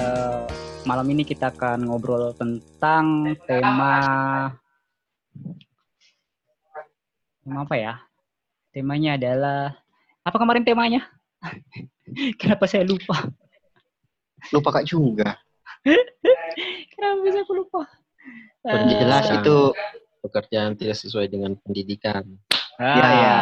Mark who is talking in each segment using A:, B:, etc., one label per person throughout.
A: Eh, malam ini kita akan ngobrol tentang tema tema apa ya? Temanya adalah apa kemarin temanya? Kenapa saya lupa?
B: Lupa kak juga.
A: Kenapa bisa aku lupa?
B: Jelas
A: Eh,
B: itu
C: pekerjaan tidak sesuai dengan pendidikan.
A: ah,
B: Ya.
A: ya.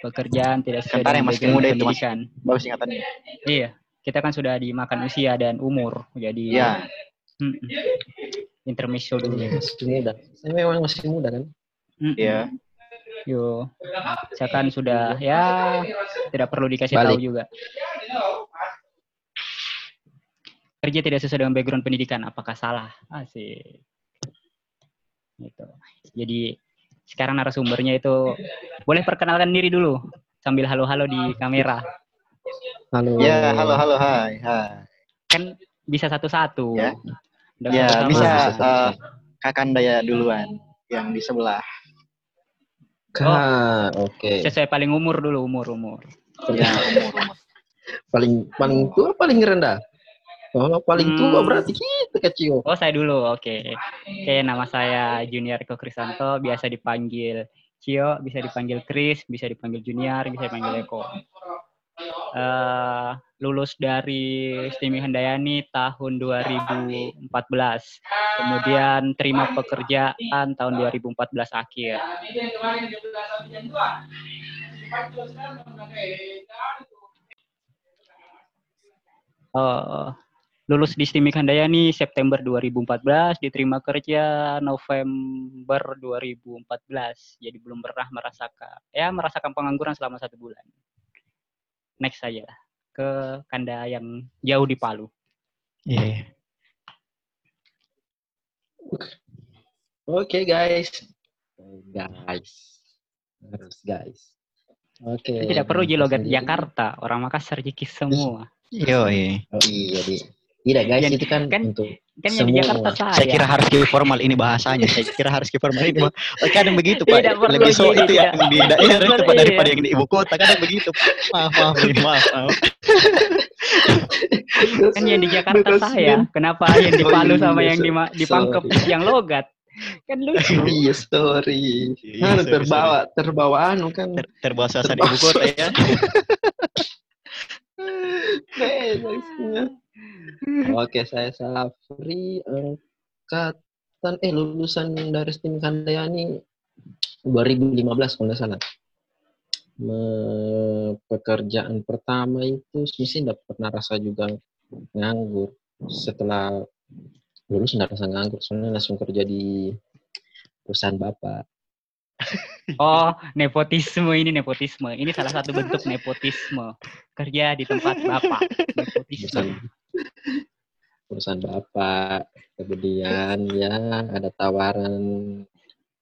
A: Pekerjaan tidak sesuai
B: Kentara
A: dengan
B: yang masih muda itu, Mas.
A: pendidikan.
B: bagus ingatannya.
A: Iya, kita kan sudah dimakan usia dan umur, jadi
B: Ya,
A: intermezzo dulu.
C: Iya, masih muda. Saya memang masih muda kan.
A: Mm-mm.
B: ya.
A: Yo, saya kan sudah ya tidak perlu dikasih
C: Balik.
A: tahu juga. Kerja tidak sesuai dengan background pendidikan, apakah salah? Asik. Gitu. Jadi sekarang narasumbernya itu boleh perkenalkan diri dulu sambil halo-halo di kamera.
C: Halo.
B: Ya, halo halo hai. Hai.
A: Kan bisa satu-satu.
B: Ya. Ya, bisa
C: Sama.
B: eh, Kakanda duluan yang di sebelah.
C: Kak, oke.
A: Sesuai paling umur dulu, umur-umur.
B: Ya, umur, umur.
C: Paling paling tua paling rendah. Kalau paling tua
A: Hmm.
C: berarti kita kecil.
A: Oh, saya dulu. Oke. Oke, nama saya Junior Eko Krisanto, biasa dipanggil Cio, bisa dipanggil Chris, bisa dipanggil Junior, bisa dipanggil Eko. Eh, lulus dari STIMI Handayani tahun 2014. Kemudian terima pekerjaan tahun 2014 akhir. Eh, lulus di STIMI Handayani September 2014, diterima kerja November 2014. Jadi belum pernah merasakan, ya merasakan pengangguran selama satu bulan. Next saja ke kanda yang jauh di Palu.
B: Iya.
C: Oke guys. Guys. Harus guys. Oke.
A: Tidak perlu ji logat
C: Sendiri.
A: Jakarta, orang Makassar jikis semua.
B: Yo, iya.
C: Oh iya, di. Tidak guys,
A: Yang-
C: itu kan,
A: kan-
C: untuk
A: Kan yang di
C: Semua.
A: Jakarta saya.
B: Saya kira harus formal ini bahasanya. Saya kira harus formal ini. Pak. Kadang begitu, Pak.
A: Tidak perlu,
B: Lebih so itu
A: tidak.
B: yang di daerah itu
A: perlu,
B: daripada
A: iya.
B: yang di ibu kota. Kadang begitu. Pak. Maaf, maaf, maaf, maaf.
A: Kan yang di Jakarta saya. Kenapa yang di
C: Oh
A: Palu
C: iya,
A: sama yang di di Pangkep yang logat? Kan lucu.
C: Iya, sorry.
B: Iya, sorry,
C: terbawa, terbawa anu kan.
B: Ter- terbawa suasana ibu kota ya.
C: Oke, saya Safri angkatan eh lulusan dari STIM Kandayani 2015 kalau nggak salah. Me- pekerjaan pertama itu mesti dapat pernah rasa juga nganggur. Setelah lulus nggak rasa nganggur, soalnya langsung kerja di perusahaan bapak.
A: Oh, nepotisme ini nepotisme. Ini salah satu bentuk nepotisme. Kerja di tempat bapak. Nepotisme.
C: perusahaan bapak kemudian ya ada tawaran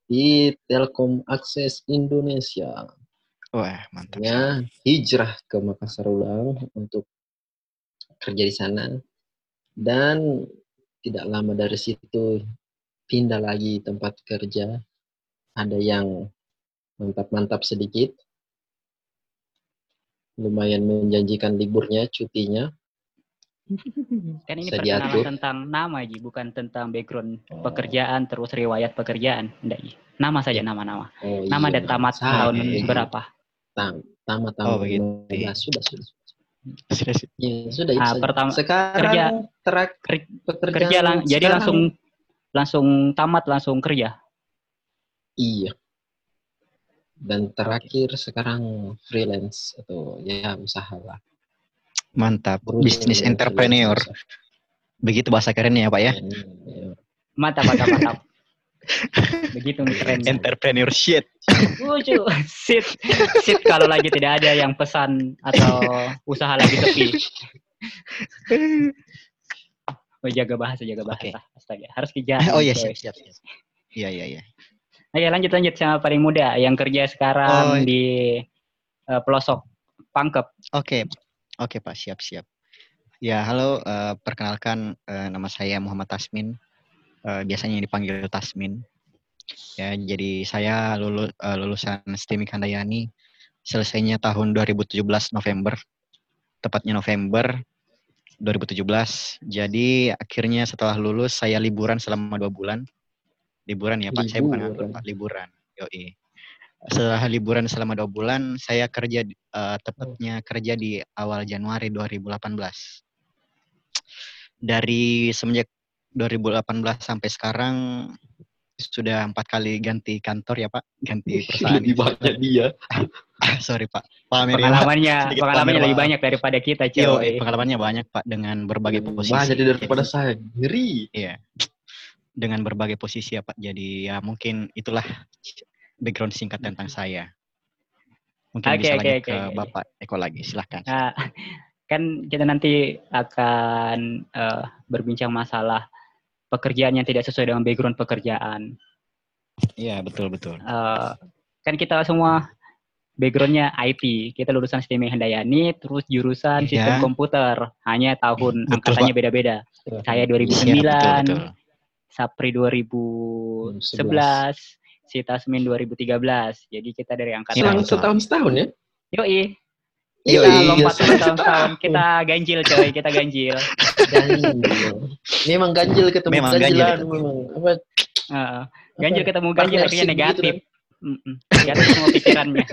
C: di Telkom Akses Indonesia
B: Wah, mantap.
C: ya hijrah ke Makassar ulang untuk kerja di sana dan tidak lama dari situ pindah lagi tempat kerja ada yang mantap-mantap sedikit lumayan menjanjikan liburnya cutinya
A: Kan ini
C: Bisa
A: perkenalan
C: diatur.
A: tentang nama Ji, bukan tentang background pekerjaan terus riwayat pekerjaan. Enggak Ji. Nama saja nama-nama.
C: Oh,
A: Nama
C: iya,
A: dan tamat tahun
B: iya.
A: berapa?
C: Tam, tamat
B: Oh,
C: tahun
B: begitu.
C: 15. Sudah, sudah.
B: Sudah, sudah.
C: Ya, sudah
A: Ah,
C: saja.
A: pertama-
C: Sekarang
A: kerja-
C: terak
A: Kerja lang- jadi langsung langsung tamat langsung kerja.
C: iya. Dan terakhir sekarang freelance atau ya usaha lah.
B: Mantap. Bisnis
C: dengan
B: entrepreneur. Begitu bahasa kerennya ya, Pak ya.
C: Ya.
A: Mantap, mantap, mantap. Begitu nih keren.
B: Entrepreneur shit.
A: Lucu. Sit. Sit kalau lagi tidak ada yang pesan atau usaha lagi sepi. Oh, jaga bahasa, jaga bahasa. Astaga, harus kejar.
B: Oh iya, siap, siap, siap. Iya, iya, iya.
A: Oke, lanjut lanjut sama paling muda yang kerja sekarang
B: Oh.
A: di eh, pelosok Pangkep.
B: Oke, oke Pak, siap siap. Ya halo, eh, perkenalkan eh, nama saya Muhammad Tasmin. Eh, biasanya dipanggil Tasmin. Ya, jadi saya lulu- eh, lulusan STIMI Handayani. Selesainya tahun 2017 November, tepatnya November. 2017. Jadi akhirnya setelah lulus saya liburan selama dua bulan. Liburan ya Pak, saya bukan nganggur
C: Liburan.
B: Pak, liburan. Yoi. Setelah liburan selama dua bulan, saya kerja eh, tepatnya kerja di awal Januari 2018. Dari semenjak 2018 sampai sekarang sudah empat kali ganti kantor ya Pak, ganti perusahaan.
C: Lebih banyak dia.
B: Ah, sorry Pak, ya, Pak.
A: Pengalamannya pengalamannya lebih
B: Pak.
A: banyak daripada kita,
B: Yo,
A: coy.
B: pengalamannya banyak Pak dengan berbagai posisi.
C: Banyak daripada saya. Ngeri.
B: Iya. Dengan berbagai posisi ya Pak. Jadi ya mungkin itulah background singkat tentang saya. Mungkin
A: Oke,
B: bisa
A: oke,
B: lanjut
A: oke,
B: ke
A: oke.
B: Bapak Eko lagi. Silahkan.
A: Nah, kan kita nanti akan eh, berbincang masalah pekerjaan yang tidak sesuai dengan background pekerjaan.
B: Iya betul betul.
A: Eh, kan kita semua backgroundnya IT, kita lulusan sistem Handayani, terus jurusan sistem
B: Iya.
A: komputer, hanya tahun
B: Betul,
A: angkatannya beda-beda. Saya 2009,
B: Iya betul betul.
A: Sapri 2011, si Tasmin 2013. Jadi kita dari angkatan
C: Selang setahun setahun ya?
A: Yoi.
C: Yoi,
A: Kita lompat
C: iya,
A: tahun tahun kita ganjil coy, kita ganjil.
C: Ganjil. Memang ganjil ketemu
B: Memang ganjil
C: ganjilan.
B: ketemu.
C: Memang apa?
A: Heeh. ganjil ketemu ganjil
C: partnership
A: akhirnya
C: gitu
A: negatif. Mm-mm. Negatif semua pikirannya.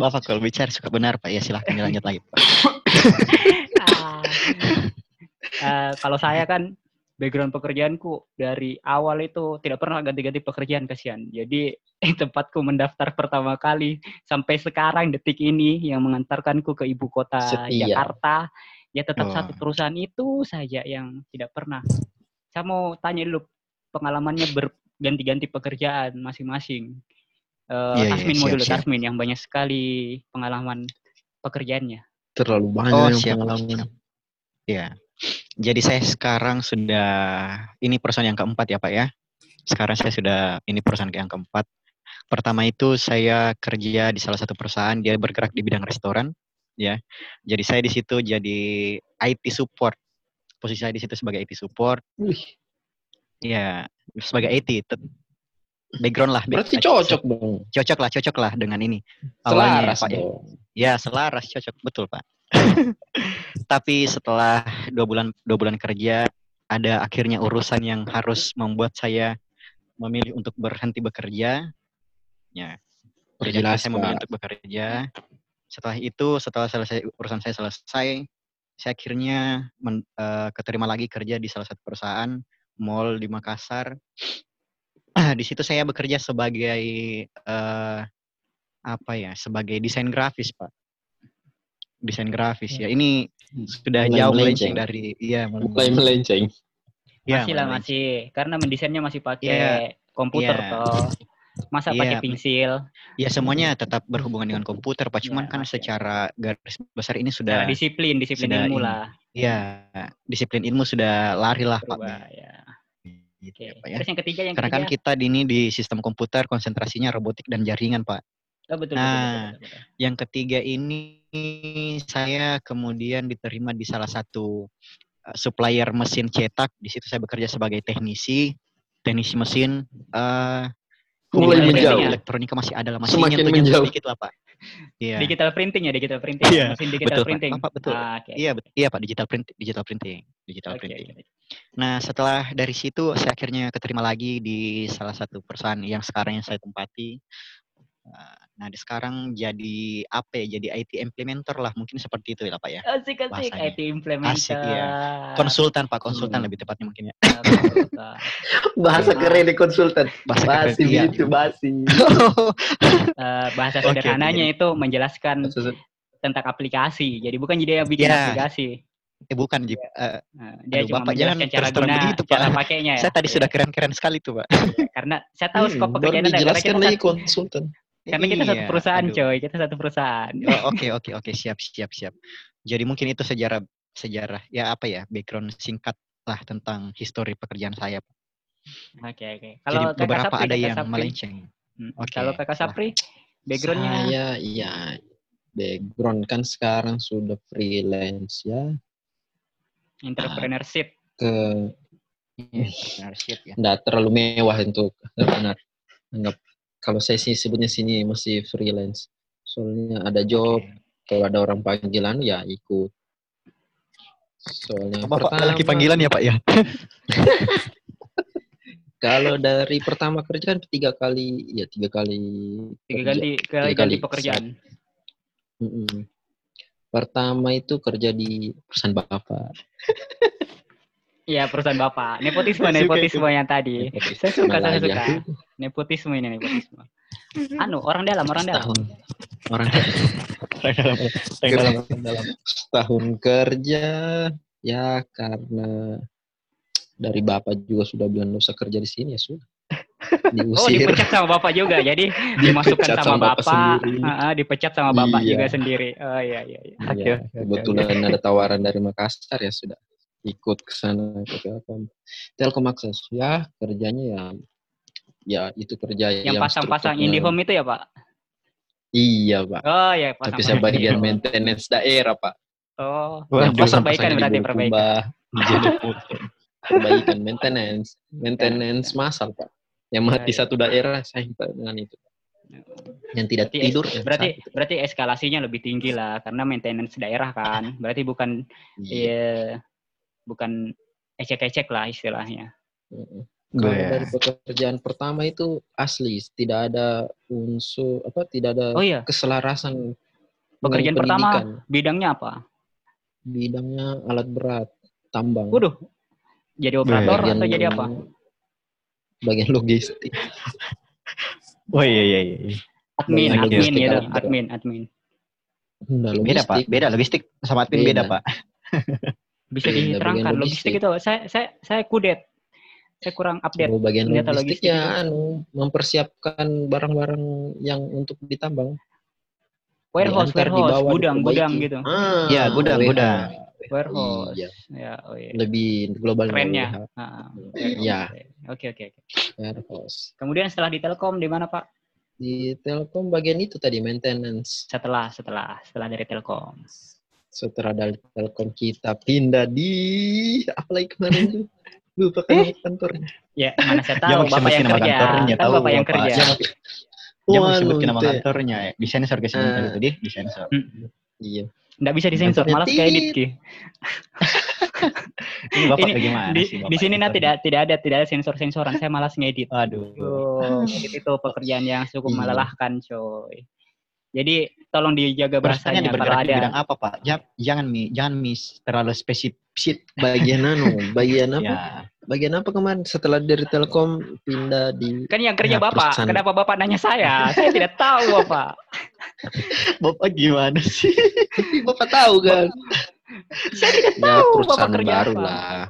B: Bapak kalau bicara suka benar Pak. Ya silahkan dilanjut lagi Pak.
A: Ah. Eh, kalau saya kan background pekerjaanku dari awal itu tidak pernah ganti-ganti pekerjaan kasihan. Jadi tempatku mendaftar pertama kali sampai sekarang detik ini yang mengantarkanku ke ibu kota
C: Setia.
A: Jakarta ya tetap
B: Wah.
A: satu perusahaan itu saja yang tidak pernah. Saya mau tanya dulu pengalamannya berganti-ganti pekerjaan masing-masing. Eh,
B: Iya, iya,
A: Tasmin mau dulu
B: siap.
A: Tasmin yang banyak sekali pengalaman pekerjaannya.
C: Terlalu banyak
B: Oh
C: yang
B: siap.
C: pengalaman.
B: siap. Iya. Jadi saya sekarang sudah ini perusahaan yang keempat ya Pak ya. Sekarang saya sudah ini perusahaan yang keempat. Pertama itu saya kerja di salah satu perusahaan dia bergerak di bidang restoran ya. Jadi saya di situ jadi IT support. Posisi saya di situ sebagai IT support.
C: Wih,
B: Ya, sebagai IT background lah.
C: berarti cocok dong.
B: Cocok lah, cocok lah dengan ini. Awalnya
C: Selaras
B: Pak ya.
C: dong.
B: Ya selaras cocok betul pak. Tapi setelah dua bulan dua bulan kerja ada akhirnya urusan yang harus membuat saya memilih untuk berhenti bekerja. Ya,
C: Perjelas,
B: saya memilih untuk bekerja. Setelah itu setelah selesai urusan saya selesai, saya akhirnya men- eh, keterima lagi kerja di salah satu perusahaan mall di Makassar. di situ saya bekerja sebagai eh, apa ya sebagai desain grafis pak desain grafis ya. Ini sudah
C: Mulai
B: jauh
C: melenceng.
B: melenceng. dari iya
C: Mulai melenceng.
B: ya,
A: masih lah masih. Karena mendesainnya masih pakai
B: Iya.
A: komputer
B: Iya.
A: toh. Masa
B: Iya.
A: pakai pensil?
B: Ya semuanya tetap berhubungan dengan komputer pak. Cuman
A: Iya,
B: kan secara garis besar ini sudah
A: disiplin disiplin
B: sudah
A: ilmu lah.
B: ya disiplin ilmu sudah lari lah pak.
A: Ya.
B: Gitu
A: oke.
B: ya, Pak, ya.
A: terus yang ketiga yang
B: karena kan
A: ketiga?
B: kita di ini di sistem komputer konsentrasinya robotik dan jaringan pak
A: oh, betul, betul,
B: Nah,
A: betul, betul, betul.
B: yang ketiga ini saya kemudian diterima di salah satu uh, supplier mesin cetak. Di situ saya bekerja sebagai teknisi, teknisi mesin. eh
C: Mulai
A: menjauh.
B: Elektronika masih ada lah, masih
C: Semakin menjauh.
B: sedikit lah pak. Iya,
A: digital printing ya digital printing
B: Iya,
A: mesin digital
B: betul, Pak.
A: printing
B: Bapak, betul.
A: Ah, oke
B: iya, iya pak digital print, digital printing, digital
A: oke
B: printing. Nah setelah dari situ saya akhirnya keterima lagi di salah satu perusahaan yang sekarang yang saya tempati. Uh, Nah di sekarang jadi apa ya? Jadi IT implementer lah mungkin seperti itu ya Pak ya.
A: asik asik. IT implementer
B: Asik, iya. Konsultan Pak, konsultan
C: Hmm.
B: lebih tepatnya mungkin ya.
A: Ah.
C: Bahasa
A: Ah.
C: keren di konsultan.
B: Bahasa
C: Basi
B: keren, iya.
C: gitu, basi.
A: Eh, bahasa sederhananya itu menjelaskan tentang aplikasi jadi bukan jadi yang bikin
B: Ya.
A: aplikasi
B: eh bukan Jip.
A: Nah, dia
B: Aduh,
A: cuma
B: Bapak jangan
A: menjelaskan cara
B: terus terang
A: guna,
B: begitu, Pak.
A: cara pakainya ya.
B: saya tadi
A: Iya.
B: sudah keren-keren sekali tuh Pak.
A: karena saya tahu
C: Hmm,
A: skop pekerjaan Anda karena
C: dijelaskan lagi konsultan.
A: Karena kita satu
B: Iya,
A: perusahaan
B: aduh.
A: coy, kita satu perusahaan.
B: Oh, Oke oke oke siap siap siap. Jadi mungkin itu sejarah sejarah ya apa ya background singkat lah tentang histori pekerjaan saya. Pak.
A: Oke oke.
B: Jadi
A: Kalau Kakak
B: beberapa
A: Sapri,
B: ada yang
A: Sapri.
B: melenceng.
A: Hmm,
B: Oke,
A: Kalau Kakak Sapri backgroundnya
C: Saya iya background kan sekarang sudah freelance ya
A: entrepreneurship.
C: ke
B: Iya, entrepreneurship ya.
C: nggak terlalu mewah untuk benar anggap kalau saya sih sebutnya sini masih freelance soalnya ada job
B: Oke.
C: kalau ada orang panggilan ya ikut Soalnya
B: Bapak
C: pertama,
B: lagi panggilan ya Pak ya?
C: Kalau dari pertama kerja kan tiga kali, ya tiga kali.
A: Tiga
C: kerja.
A: ganti kali
C: Tiga
A: ganti
C: kali.
A: pekerjaan.
C: Mm-mm. Pertama itu kerja di perusahaan bapak.
A: Iya perusahaan bapak. Nepotisme
B: Suka
A: nepotisme yang tadi.
C: Nepotisme
A: Saya suka saya suka. Nepotisme ini nepotisme. Anu orang dalam orang dalam.
C: Setahun orang
B: Orang dalam, orang dalam, orang dalam.
C: setahun kerja ya karena dari bapak juga sudah bilang usah kerja di sini ya sudah
A: Oh
C: diusir
A: dipecat sama bapak juga. Jadi dimasukkan sama,
C: sama bapak
A: bapak. ah, ah, dipecat sama bapak
C: Iya.
A: juga sendiri. Oh iya iya. iya. Oke,
C: Ya,
A: oke, oke,
C: kebetulan ada tawaran dari Makassar ya sudah ikut ke sana ke Telkom. Telkom Akses ya kerjanya ya ya itu kerja
A: Yang pasang-pasang
C: strukturnya-
A: IndiHome itu ya pak?
C: Iya pak.
A: Oh iya
C: Tapi
A: pasang-pasang.
C: saya bagian maintenance daerah pak.
A: Oh, yang
C: pasang-pasangnya
A: perbaikan berarti perbaikan.
C: Perbaikan maintenance maintenance massal pak. Yang mati
A: Ya, ya.
C: satu daerah saya dengan itu. Yang tidak
A: Berarti,
C: tidur yang
A: berarti
C: satu.
A: berarti eskalasinya lebih tinggi lah karena maintenance daerah kan. Berarti bukan
C: Iya.
A: ya, bukan ecek-ecek lah istilahnya.
C: Mm-mm. Kalau
B: Iya.
C: dari pekerjaan pertama itu asli, tidak ada unsur apa, tidak ada
A: Oh iya,
C: keselarasan
A: Pekerjaan pertama bidangnya apa?
C: Bidangnya alat berat, tambang.
A: Waduh. Jadi operator
C: Bagian-
A: atau jadi apa?
C: Bagian logistik.
B: Oh iya iya iya.
A: Admin,
C: Bagian
A: admin
C: berat.
A: admin, admin.
C: Nah,
B: Beda Pak,
C: logistik.
B: beda logistik sama admin beda,
C: Beda.
B: Pak.
A: Bisa
C: Iya,
A: diterangkan logistik.
C: logistik.
A: itu saya saya saya kudet. Saya kurang update.
C: Oh, bagian logistik
A: logistik
C: ya
A: itu.
C: anu mempersiapkan barang-barang yang untuk ditambang.
A: Warehouse,
C: Diantar,
A: warehouse,
C: dibawa,
A: gudang,
C: diperbaiki.
A: gudang gitu.
C: Ah,
B: Iya, gudang,
C: WH.
B: gudang.
A: Warehouse.
C: Iya,
A: Ya, oh iya.
C: lebih global
A: Kerennya.
C: WH.
A: Ah,
C: Iya.
A: Oke, oke, oke.
C: Warehouse.
A: Kemudian setelah di Telkom di mana, Pak?
C: Di Telkom bagian itu tadi maintenance.
A: Setelah setelah setelah dari Telkom.
C: Setelah dari Telkom kita pindah di apalagi kemarin itu lupa kan kantornya
A: Ya, mana saya tahu Bapak yang
B: nama
A: kerja.
B: kantornya,
A: Kan
B: tahu
A: Bapak yang kerja.
B: Jangan
C: Wah,
B: sebutin nama kantornya. Di sensor ke sini
C: Ah.
B: tadi di sensor.
A: Hmm.
C: iya
A: Nggak bisa disensor, malas kayak edit. Ki.
B: Ini Bapak
A: Ini
B: bagaimana
A: Di,
B: sih,
A: di
B: Bapak
A: sini
B: ini?
A: nanti tidak tidak ada tidak ada sensor-sensoran, saya malas ngedit.
B: Aduh.
A: Oh, itu pekerjaan yang cukup
C: Iya.
A: melelahkan, coy. Jadi tolong dijaga
B: Bahasanya
A: kalau
B: bergerak di
A: ada.
B: bidang apa, Pak? Jangan jangan mi jangan mi terlalu spesifik.
C: bagian anu bagian apa
B: Ya.
C: bagian apa kemarin setelah dari Telkom pindah di
A: Kan yang kerja
C: Ya,
A: Bapak,
C: perusahaan.
A: kenapa Bapak nanya saya? Saya tidak tahu, Bapak.
B: Bapak gimana sih?
C: tapi bapak tahu kan
A: Saya tidak
C: ya
A: tahu Bapak
C: perusahaan
A: kerja
C: baru
A: apa.
C: lah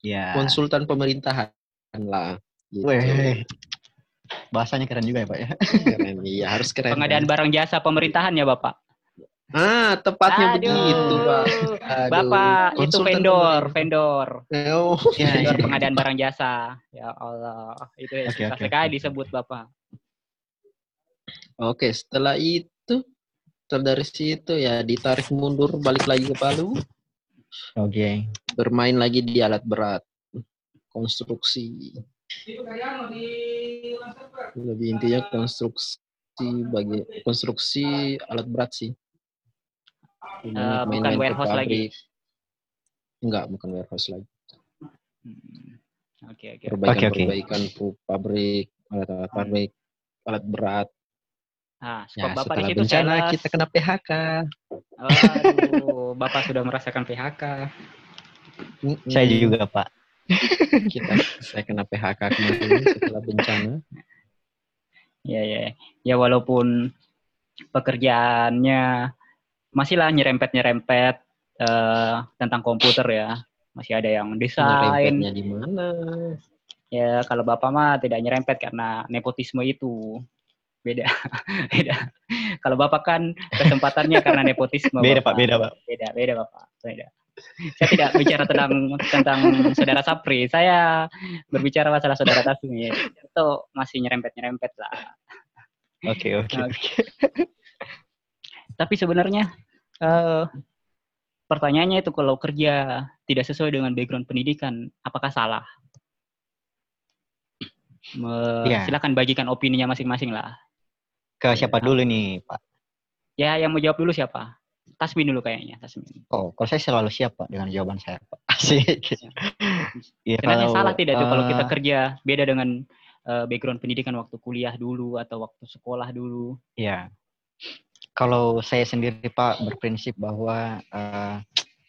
B: Ya.
C: konsultan pemerintahan lah gitu.
B: Weh. Bahasanya keren juga ya, Pak ya.
C: keren iya harus keren
A: Pengadaan
C: kan?
A: barang jasa pemerintahan ya, Bapak?
C: ah tepatnya
A: Aduh,
C: begitu pak Aduh,
A: Bapak itu
C: konsultan
A: vendor,
C: pemerintah.
A: vendor.
C: oh
B: Ya,
A: vendor
B: ya.
A: pengadaan barang jasa. Ya Allah, itu ya
B: Oke,
A: susah
B: oke,
A: sekali disebut Bapak.
C: Oke, setelah itu, setelah dari situ ya ditarik mundur, balik lagi ke Palu,
B: Oke.
C: bermain lagi di alat berat, konstruksi. Lebih intinya konstruksi bagi konstruksi alat berat sih.
A: Eh,
C: Main-main
A: bukan warehouse lagi.
C: Enggak, bukan warehouse lagi.
A: Hmm. Oke, oke.
C: Perbaikan-perbaikan pabrik, alat-alat pabrik, alat berat.
A: Nah,
C: Ya,
A: Bapak di
C: setelah
A: situ
C: bencana
A: sales.
C: kita kena PHK.
A: Aduh, Bapak sudah merasakan PHK.
B: Saya juga, Pak.
C: kita saya kena PHK kemarin setelah bencana.
A: Ya, ya. Ya walaupun pekerjaannya masihlah nyerempet-nyerempet eh, tentang komputer ya. Masih ada yang desain.
C: Nyerempetnya di mana?
A: Ya, kalau Bapak mah tidak nyerempet karena nepotisme itu. Beda. beda. Kalau Bapak kan kesempatannya karena nepotisme.
B: Beda, Pak,
A: Bapak.
B: beda, Pak.
A: Beda, beda Bapak. Beda. Saya tidak bicara tentang tentang saudara Sapri. Saya berbicara masalah saudara Tasmi. Itu masih nyerempet-nyerempet lah.
B: Oke, oke.
A: Oke. Tapi sebenarnya eh, pertanyaannya itu kalau kerja tidak sesuai dengan background pendidikan, apakah salah? Me-
B: Iya.
A: Silakan bagikan opininya masing-masing lah.
B: Ke siapa dulu nih, Pak?
A: Ya, yang mau jawab dulu siapa? Tasmin dulu kayaknya, Tasmin.
B: Oh, kalau saya selalu siap Pak dengan jawaban saya Pak. Asik.
A: Iya, Sebenarnya salah tidak tuh kalau kita eh, kerja beda dengan uh, background pendidikan waktu kuliah dulu atau waktu sekolah dulu.
B: Iya. Kalau saya sendiri Pak berprinsip bahwa uh,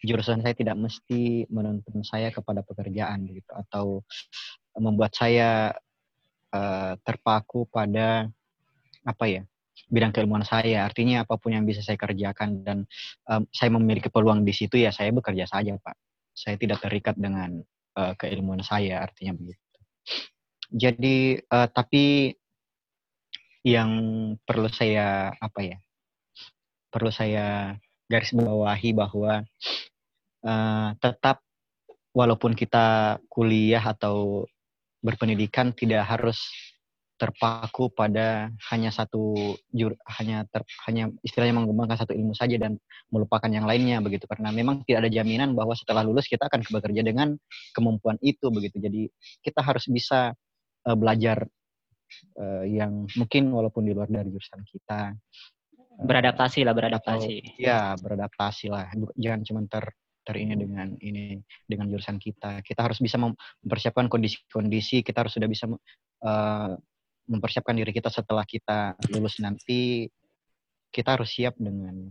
B: jurusan saya tidak mesti menuntun saya kepada pekerjaan gitu atau membuat saya uh, terpaku pada apa ya bidang keilmuan saya. Artinya apa pun yang bisa saya kerjakan dan um, saya memiliki peluang di situ ya saya bekerja saja pak. Saya tidak terikat dengan uh, keilmuan saya artinya begitu. Jadi uh, tapi yang perlu saya apa ya? Perlu saya garis bawahi bahwa uh, tetap walaupun kita kuliah atau berpendidikan tidak harus terpaku pada hanya satu jur hanya ter, hanya istilahnya mengembangkan satu ilmu saja dan melupakan yang lainnya begitu. Karena memang tidak ada jaminan bahwa setelah lulus kita akan bekerja dengan kemampuan itu begitu. Jadi kita harus bisa uh, belajar uh, yang mungkin walaupun di luar dari jurusan kita
A: beradaptasi lah beradaptasi.
B: atau, ya beradaptasi lah. Jangan cuma ter ter ini dengan ini dengan jurusan kita. Kita harus bisa mempersiapkan kondisi-kondisi kita harus sudah bisa uh, mempersiapkan diri kita setelah kita lulus nanti kita harus siap dengan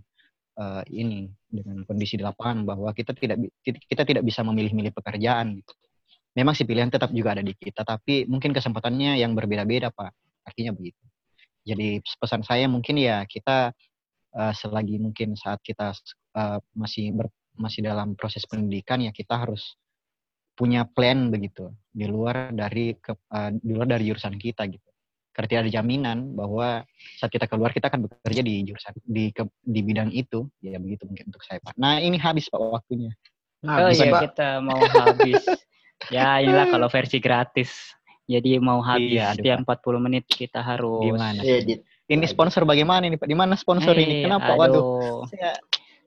B: uh, ini dengan kondisi di lapangan bahwa kita tidak kita tidak bisa memilih-milih pekerjaan gitu. Memang si pilihan tetap juga ada di kita, tapi mungkin kesempatannya yang berbeda-beda, Pak. Artinya begitu. Jadi pesan saya mungkin ya kita uh, selagi mungkin saat kita uh, masih ber, masih dalam proses pendidikan ya kita harus punya plan begitu di luar dari ke, uh, di luar dari jurusan kita gitu karena tidak ada jaminan bahwa saat kita keluar kita akan bekerja di jurusan di ke, di bidang itu. Ya begitu mungkin untuk saya pak. Nah ini habis pak waktunya.
A: Nah, oh iya pak. kita mau habis. Ya inilah kalau versi gratis. Jadi mau habis iya, setiap 40 menit kita harus
B: gimana? Edit. ini sponsor bagaimana ini pak? Di mana sponsor hey, ini? Eh, kenapa? Aduh. waduh saya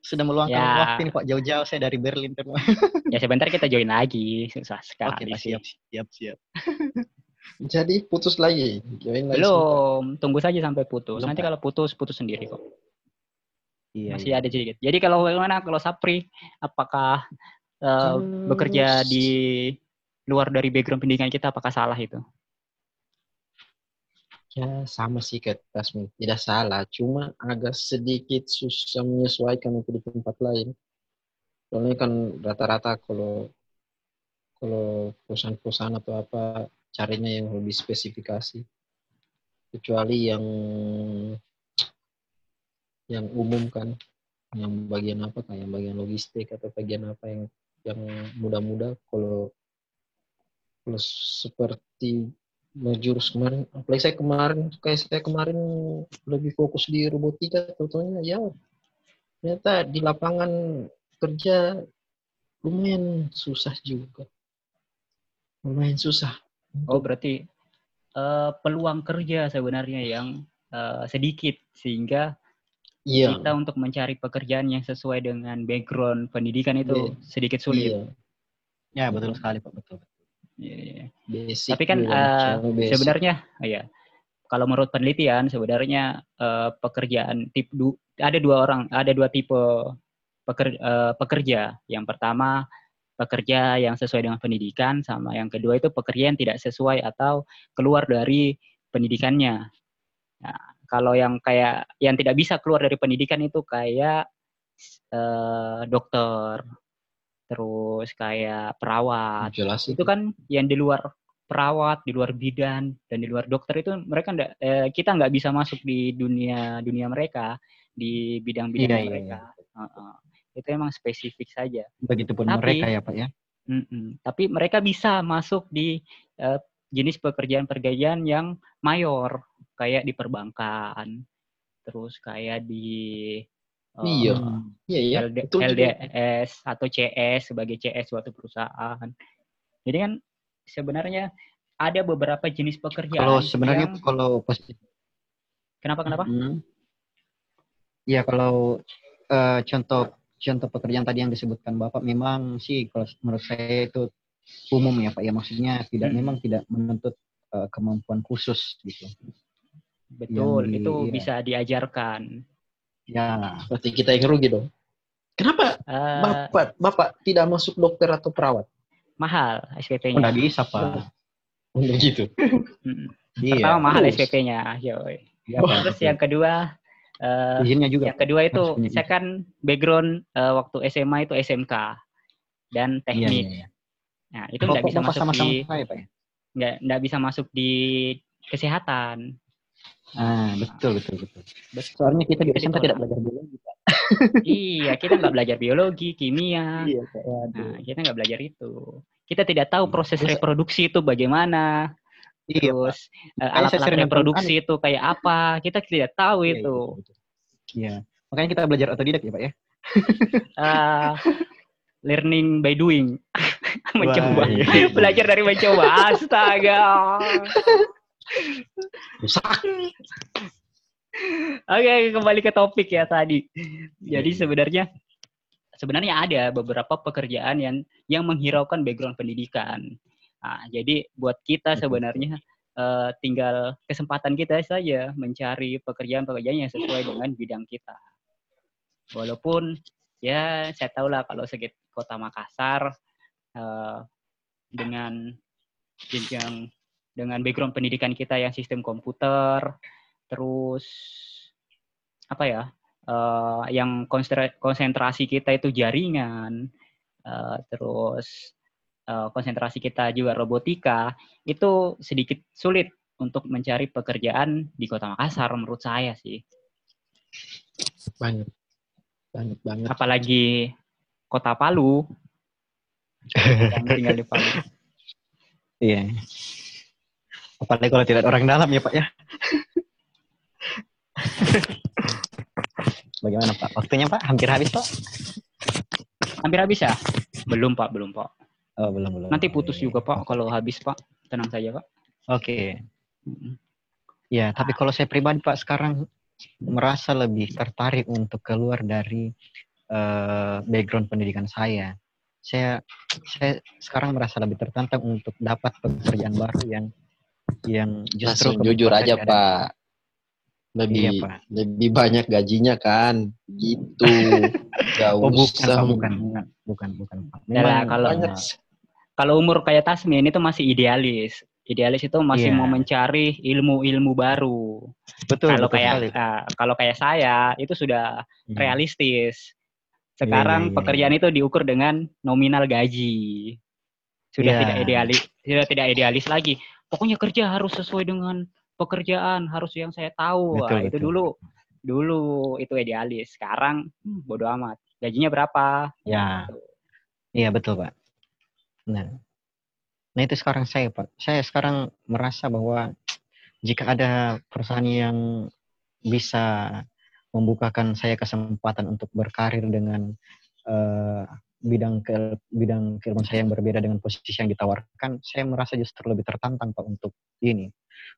B: sudah meluangkan ya. waktu ini pak. Jauh-jauh saya dari Berlin
A: ya sebentar kita join lagi. Susah sekali
B: Oke, siap siap siap
C: Jadi putus lagi. Join
A: Belum, tunggu saja sampai putus. Belum, Nanti kalau putus, putus sendiri kok. Iya, Masih iya. ada sedikit. Jadi kalau bagaimana kalau Sapri, apakah uh, hmm. bekerja di luar dari background pendidikan kita, apakah salah itu?
C: Ya sama sih kayak Tasmi. Tidak salah, cuma agak sedikit susah menyesuaikan untuk di tempat lain. Soalnya kan rata-rata kalau kalau perusahaan-perusahaan atau apa carinya yang lebih spesifikasi. Kecuali yang yang umum kan. Yang bagian apa kayak bagian logistik atau bagian apa yang yang muda-muda. Kalau kalau seperti jurus kemarin apalagi saya kemarin kayak saya kemarin lebih fokus di robotika tentunya ya ternyata di lapangan kerja lumayan susah juga. Lumayan susah
A: Oh berarti uh, peluang kerja sebenarnya yang uh, sedikit sehingga yeah. kita untuk mencari pekerjaan yang sesuai dengan background pendidikan itu yeah. sedikit sulit. Yeah.
B: Ya betul sekali pak betul.
A: Yeah, yeah. Tapi kan uh, sebenarnya, oh ya kalau menurut penelitian sebenarnya uh, pekerjaan tip du, ada dua orang, ada dua tipe peker, uh, pekerja. Yang pertama pekerja yang sesuai dengan pendidikan sama yang kedua itu pekerja yang tidak sesuai atau keluar dari pendidikannya. Nah, kalau yang kayak yang tidak bisa keluar dari pendidikan itu kayak eh, dokter, terus kayak perawat.
C: Jelas
A: itu. kan yang di luar perawat, di luar bidan dan di luar dokter itu mereka enggak, eh, kita nggak bisa masuk di dunia dunia mereka di bidang-bidang iya, iya mereka. Iya. Uh -uh itu emang spesifik saja.
B: Begitupun tapi, mereka ya Pak ya.
A: Mm -mm, tapi mereka bisa masuk di uh, jenis pekerjaan-pekerjaan yang mayor, kayak di perbankan, terus kayak di
C: uh, iya. Iya, iya.
A: LD, LDS atau CS sebagai CS suatu perusahaan. Jadi kan sebenarnya ada beberapa jenis pekerjaan.
B: Kalau sebenarnya yang... kalau pasti.
A: Kenapa kenapa?
B: Iya kalau uh, contoh contoh pekerjaan tadi yang disebutkan Bapak memang sih kalau menurut saya itu umum ya Pak ya maksudnya tidak hmm. memang tidak menuntut uh, kemampuan khusus gitu.
A: Betul, di, itu ya. bisa diajarkan.
C: Ya, berarti kita yang rugi dong. Kenapa
A: Eh,
C: Bapak Bapak tidak masuk dokter atau perawat?
A: mahal SPP-nya.
B: nggak bisa, Pak.
C: Untuk gitu.
A: Mm.
B: Iya.
A: Pertama mahal
C: terus.
A: SPP-nya.
B: Iya, Pak.
A: Terus yang kedua, eh,
B: izinnya juga.
A: yang kedua itu saya kan background eh, waktu SMA itu SMK dan
B: Iya,
A: teknik.
B: iya, iya.
A: Nah itu nggak bisa masuk
B: sama-sama
A: di
B: saya, Pak. ya?
A: nggak nggak bisa masuk di kesehatan.
B: Ah, betul, betul, betul.
A: Betul.
B: Soalnya kita di SMK tidak belajar biologi, Pak.
A: iya, kita nggak belajar biologi, kimia.
B: Iya, Pak.
A: Nah, kita nggak belajar itu. Kita tidak tahu proses reproduksi itu bagaimana.
B: Iya.
A: Terus
B: saya
A: alat-alat reproduksi itu kayak apa? Kita tidak tahu
B: Iya,
A: itu.
B: iya. Iya. Makanya kita belajar otodidak ya, Pak ya.
A: Ah, learning by doing. mencoba.
B: Wah, iya.
A: Belajar dari mencoba. Astaga.
C: Rusak.
A: Oke, kembali ke topik ya tadi. Jadi
B: Iya.
A: sebenarnya sebenarnya ada beberapa pekerjaan yang yang menghiraukan background pendidikan. Nah, jadi buat kita sebenarnya eh, tinggal kesempatan kita saja mencari pekerjaan-pekerjaan yang sesuai dengan bidang kita. Walaupun ya saya tahu lah kalau sedikit kota Makassar eh, dengan jenjang dengan background pendidikan kita yang sistem komputer, terus apa ya eh, yang konsentrasi kita itu jaringan, eh, terus konsentrasi kita juga robotika itu sedikit sulit untuk mencari pekerjaan di kota Makassar menurut saya sih.
C: Banyak. Banyak banget.
A: Apalagi kota Palu yang tinggal di Palu.
B: Iya. Apalagi kalau tidak orang dalam ya, Pak ya. Bagaimana, Pak? Waktunya, Pak? Hampir habis, Pak?
A: Hampir habis ya? Belum Pak, belum Pak.
B: Oh, belum, belum.
A: Nanti putus juga Pak kalau habis Pak. Tenang saja Pak.
B: Oke.
A: Mm-mm.
B: Ya, tapi kalau saya pribadi, Pak, sekarang merasa lebih tertarik untuk keluar dari eh, background pendidikan saya. Saya saya sekarang merasa lebih tertantang untuk dapat pekerjaan baru yang yang justru
C: Langsung jujur aja, Pak. Lebih
B: Iya, Pak.
C: lebih banyak gajinya kan. Gitu. Gak
B: Oh, bukan,
C: usah.
B: Bukan, bukan, bukan, bukan,
A: kalau-
C: Banyak.
A: Kalau umur kayak Tasmin itu masih idealis. Idealis itu masih
B: Iya.
A: mau mencari ilmu-ilmu baru.
B: betul,
A: kalau
B: betul
A: kayak ah, kalau kayak saya itu sudah
B: Hmm.
A: realistis.
B: Iya,
A: Sekarang
B: iya, iya,
A: pekerjaan itu diukur dengan nominal gaji. Sudah
B: Iya.
A: tidak idealis, sudah tidak idealis lagi. Pokoknya kerja harus sesuai dengan pekerjaan, harus yang saya tahu.
B: Betul,
A: Wah, itu
B: betul.
A: dulu dulu itu idealis. Sekarang hmm, bodo amat. Gajinya berapa?
B: Ya, iya betul Pak. Nah, nah itu sekarang saya Pak. Saya sekarang merasa bahwa jika ada perusahaan yang bisa membukakan saya kesempatan untuk berkarir dengan eh, bidang ke bidang keilmuan saya yang berbeda dengan posisi yang ditawarkan, saya merasa justru lebih tertantang Pak untuk ini,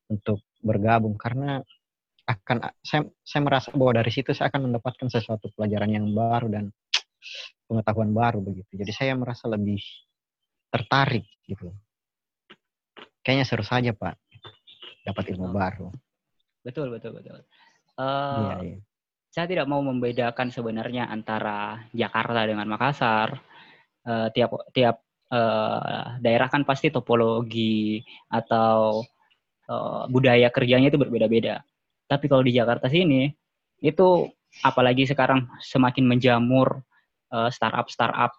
B: untuk bergabung karena akan saya saya merasa bahwa dari situ saya akan mendapatkan sesuatu pelajaran yang baru dan pengetahuan baru begitu. Jadi saya merasa lebih tertarik gitu. Kayaknya seru saja Pak dapat ilmu
A: Oh.
B: baru.
A: Betul, betul, betul. Eh,
B: Iya, iya.
A: Saya tidak mau membedakan sebenarnya antara Jakarta dengan Makassar. Eh, tiap tiap eh, daerah kan pasti topologi atau eh, budaya kerjanya itu berbeda-beda. Tapi kalau di Jakarta sini itu apalagi sekarang semakin menjamur startup-startup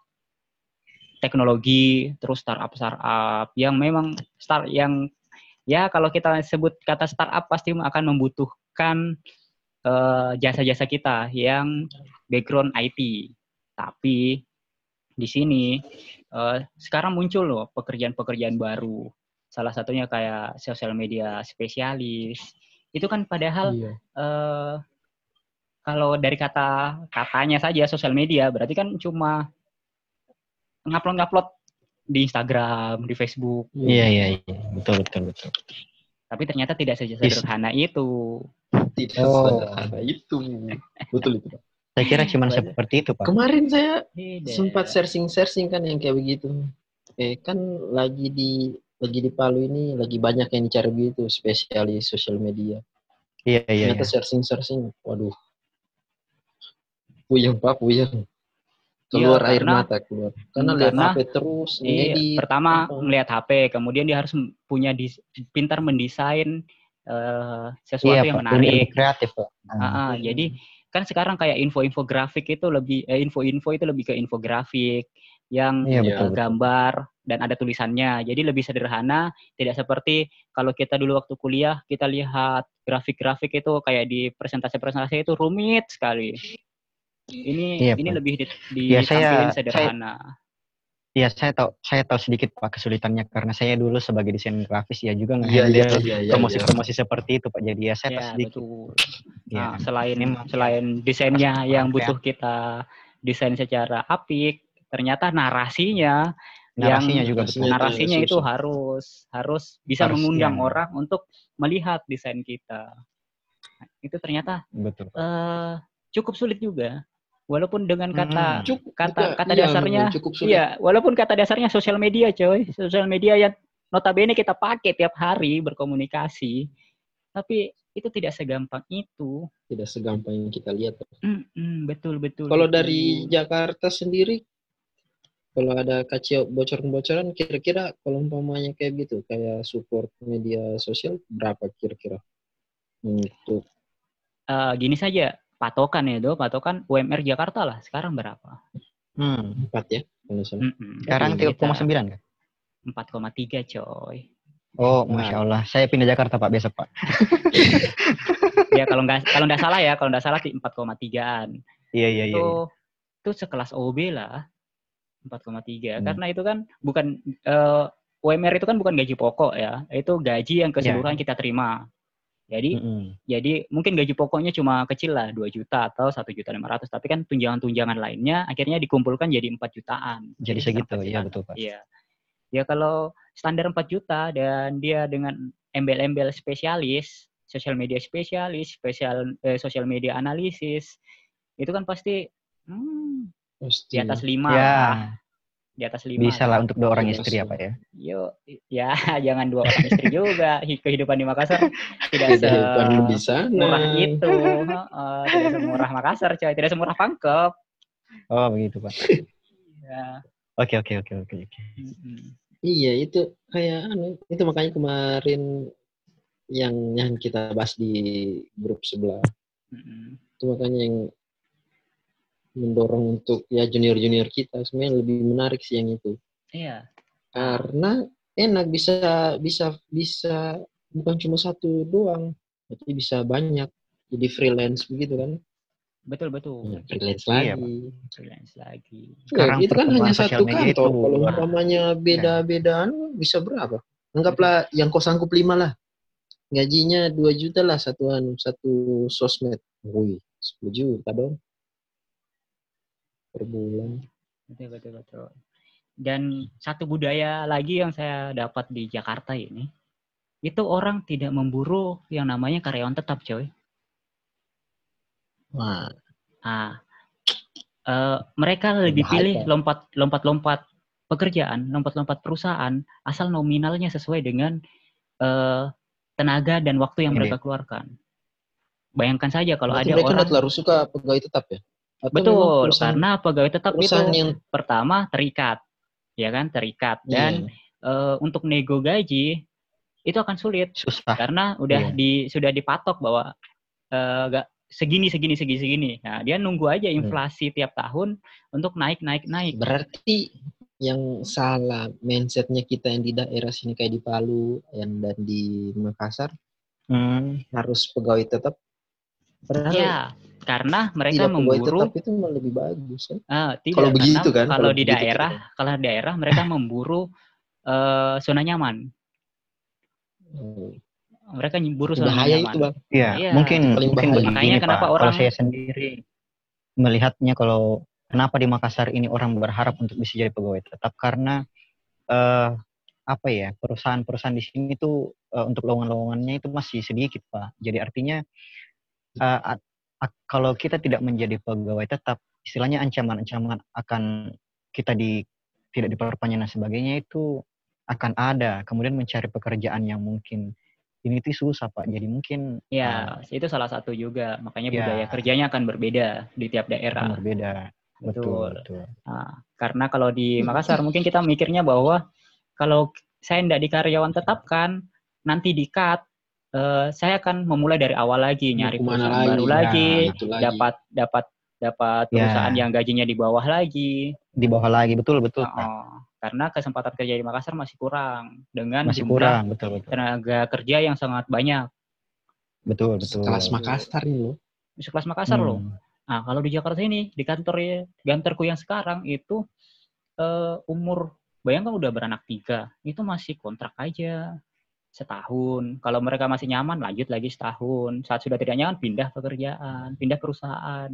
A: teknologi, terus startup-startup yang memang start yang ya kalau kita sebut kata startup pasti akan membutuhkan eh, jasa-jasa kita yang background IT. Tapi di sini eh, sekarang muncul loh pekerjaan-pekerjaan baru. Salah satunya kayak sosial media spesialis. Itu kan padahal
C: Iya.
A: eh, kalau dari kata katanya saja sosial media berarti kan cuma ngupload-ngupload di Instagram, di Facebook.
B: Iya, iya, iya. Betul, betul, betul.
A: Tapi ternyata tidak
B: Is-
A: sederhana itu.
C: Tidak
B: Oh.
C: sederhana itu. Betul itu. Pak.
B: Saya kira cuma
A: Banyak.
B: seperti itu, Pak.
C: Kemarin saya sempat searching-searching kan yang kayak begitu. Eh kan lagi di lagi di Palu ini lagi banyak yang dicari begitu spesialis sosial media.
B: Iya, iya,
C: Ternyata
B: iya.
C: searching-searching, waduh. Puyeng Pak, puyeng. keluar
A: Iya,
C: air
A: karena-
C: mata keluar karena
A: Hmm,
C: lihat HP terus
A: Iya, pertama
C: apa.
A: melihat HP, kemudian dia harus punya dis- pintar mendesain eh, sesuatu
B: Iya,
A: yang menarik.
B: kreatif.
A: Ah, ah, jadi kan sekarang kayak info-info grafik itu lebih eh, info-info itu lebih ke infografik yang
B: Iya,
C: Iya.
B: betul.
A: eh,
B: betul.
A: gambar dan ada tulisannya. Jadi lebih sederhana, tidak seperti kalau kita dulu waktu kuliah kita lihat grafik-grafik itu kayak di presentasi-presentasi itu rumit sekali. Ini
B: Iya,
A: ini
B: Pak.
A: lebih di,
B: Iya, saya-
A: ditampilin
B: saya-
A: sederhana.
B: Iya, saya tahu saya tahu sedikit Pak kesulitannya karena saya dulu sebagai desain grafis ya juga
C: iya,
B: nge-handle
C: iya, iya,
B: promosi-promosi seperti itu Pak. Jadi ya saya tahu
A: Ya,
B: sedikit.
A: betul.
B: Iya.
A: Nah, selain
B: Memang.
A: selain desainnya yang
B: kurang
A: butuh kita desain secara apik, ternyata narasinya
B: Narasinya
A: yang
B: juga betul.
A: narasinya itu harus harus bisa
B: Harus,
A: mengundang
B: iya.
A: orang untuk melihat desain kita. Nah, Itu ternyata
B: Betul.
A: Eh, cukup sulit juga. Walaupun dengan
B: Hmm.
A: kata
C: Cukup
A: kata
C: juga,
A: kata
C: iya,
A: dasarnya
C: cukup sulit.
A: iya, walaupun kata dasarnya sosial media, coy. Sosial media yang notabene kita pakai tiap hari berkomunikasi. Tapi itu tidak segampang itu.
C: tidak segampang yang kita lihat.
A: Mm-mm, betul betul.
C: Kalau
A: betul.
C: dari Jakarta sendiri, kalau ada kacau bocoran-bocoran, kira-kira kalau umpamanya kayak gitu, kayak support media sosial berapa kira-kira untuk
A: Eh, gini saja, patokan ya, do, patokan UMR Jakarta lah. Sekarang berapa?
B: Hmm.
C: empat ya? Kalau salah.
A: Mm-mm.
B: Sekarang
A: Kita
B: 3,9 kan?
A: 4,3 coy.
B: Oh,
C: Nah.
B: masya Allah. Saya pindah Jakarta Pak besok Pak.
A: Ya kalau nggak kalau nggak salah ya, kalau nggak salah di 4,3an.
B: Iya iya iya.
A: itu itu sekelas OB lah 4,3
B: Hmm.
A: karena itu kan bukan eh, UMR itu kan bukan gaji pokok ya itu gaji yang keseluruhan kita terima jadi
B: Mm-mm.
A: jadi mungkin gaji pokoknya cuma kecil lah 2 juta atau satu juta 500 tapi kan tunjangan-tunjangan lainnya akhirnya dikumpulkan jadi 4 jutaan
B: Jadi segitu,
A: 4 jutaan.
B: betul Pak.
A: Iya. Ya kalau standar 4 juta dan dia dengan embel-embel spesialis, sosial media spesialis, spesial eh, sosial media analisis, itu kan pasti hmm,
C: Pasti.
A: di atas 5
B: Ya,
A: Di atas 5.
B: bisa lah untuk dua orang
C: Iya,
B: istri ya
C: sih.
B: Pak ya.
A: Yuk, ya jangan dua orang istri juga. Hi- Kehidupan di Makassar tidak
C: Kehidupan di sana.
A: semurah itu. Heeh, tidak semurah Makassar, coy. Tidak semurah Pangkep.
B: Oh begitu Pak.
A: Ya.
B: Oke oke oke oke.
C: Iya itu kayak anu itu makanya kemarin yang yang kita bahas di grup sebelah
A: Mm-mm.
C: itu makanya yang mendorong untuk ya junior junior kita. Sebenarnya lebih menarik sih yang itu.
A: Iya.
C: karena enak bisa bisa bisa bukan cuma satu doang tapi bisa banyak. Jadi freelance begitu kan?
A: Betul betul.
C: Ya, freelance
B: Iya,
C: lagi.
A: Freelance lagi.
B: Sekarang
C: ya, itu kan hanya satu kantor. kalau umpamanya beda-beda anu, bisa berapa? Anggaplah yang kau sanggup lima lah. Gajinya 2 juta lah satu anu satu sosmed. Wih 10 juta dong per bulan
A: Betul betul betul. Dan satu budaya lagi yang saya dapat di Jakarta ini, itu orang tidak memburu yang namanya karyawan tetap, coy.
C: wah
A: Ah, eh, mereka lebih
C: Bahaya.
A: pilih lompat lompat-lompat pekerjaan, lompat-lompat perusahaan asal nominalnya sesuai dengan eh, tenaga dan waktu yang
B: Ini.
A: mereka keluarkan. Bayangkan saja kalau
C: Berarti
A: ada
C: mereka
A: orang
C: udah terlalu suka pegawai tetap ya Atau
A: betul
C: perusahaan-
A: karena pegawai tetap itu
C: yang
A: pertama terikat, ya kan terikat dan
C: iya,
A: eh, untuk nego gaji itu akan sulit
B: Susah.
A: karena udah
B: Iya.
A: di sudah dipatok bahwa eh, gak segini segini segini segini. Nah dia nunggu aja
C: Hmm.
A: inflasi tiap tahun untuk naik naik naik.
C: berarti yang salah mindsetnya kita yang di daerah sini kayak di Palu yang dan di Makassar
B: Hmm,
C: harus pegawai tetap padahal
A: Ya karena mereka
C: tidak
A: memburu
C: tetap itu malah lebih bagus kan
A: eh, tidak
C: Kalau begitu kan,
A: kalau
C: kalau
A: di
C: begitu
A: daerah kalau di daerah mereka memburu eh, zona nyaman.
C: Hmm,
A: Mereka memburu zona
C: bahaya
A: nyaman.
C: itu bang
B: Iya,
A: Iya.
B: mungkin mungkin
A: Makanya kenapa
B: Pak. Kalau
A: orang-
B: saya sendiri melihatnya kalau kenapa di Makassar ini orang berharap untuk bisa jadi pegawai tetap karena eh apa ya perusahaan-perusahaan di sini tuh eh, untuk lowongan-lowongannya itu masih sedikit Pak. Jadi artinya eh, a- kalau kita tidak menjadi pegawai tetap, istilahnya ancaman-ancaman akan kita di tidak diperpanjang dan sebagainya itu akan ada. Kemudian mencari pekerjaan yang mungkin ini tuh susah Pak. Jadi mungkin
A: Ya itu salah satu juga. Makanya
B: Ya.
A: budaya kerjanya akan berbeda di tiap
B: akan
A: daerah.
B: berbeda. Betul,
A: Betul.
B: betul.
A: Nah, karena kalau di Makassar mungkin kita mikirnya bahwa kalau saya tidak di karyawan tetapkan, nanti di eh, saya akan memulai dari awal lagi, nyari
C: ke mana
A: perusahaan
C: lagi?
A: baru
C: Nah,
A: lagi,
C: itu lagi.
A: dapat dapat dapat
B: Ya.
A: perusahaan yang gajinya di bawah lagi.
B: Di bawah lagi, betul, betul.
A: Oh, karena kesempatan kerja di Makassar masih kurang dengan
B: Masih kurang, betul, betul.
A: tenaga kerja yang sangat banyak.
B: Betul, betul.
C: Kelas Makassar ini loh.
A: Sekelas Makassar loh.
B: Hmm.
A: Nah, kalau di Jakarta ini, di kantor ya, di kantorku yang sekarang itu eh, umur, bayangkan udah beranak tiga, itu masih kontrak aja setahun. Kalau mereka masih nyaman, lanjut lagi setahun. Saat sudah tidak nyaman, pindah pekerjaan, pindah perusahaan.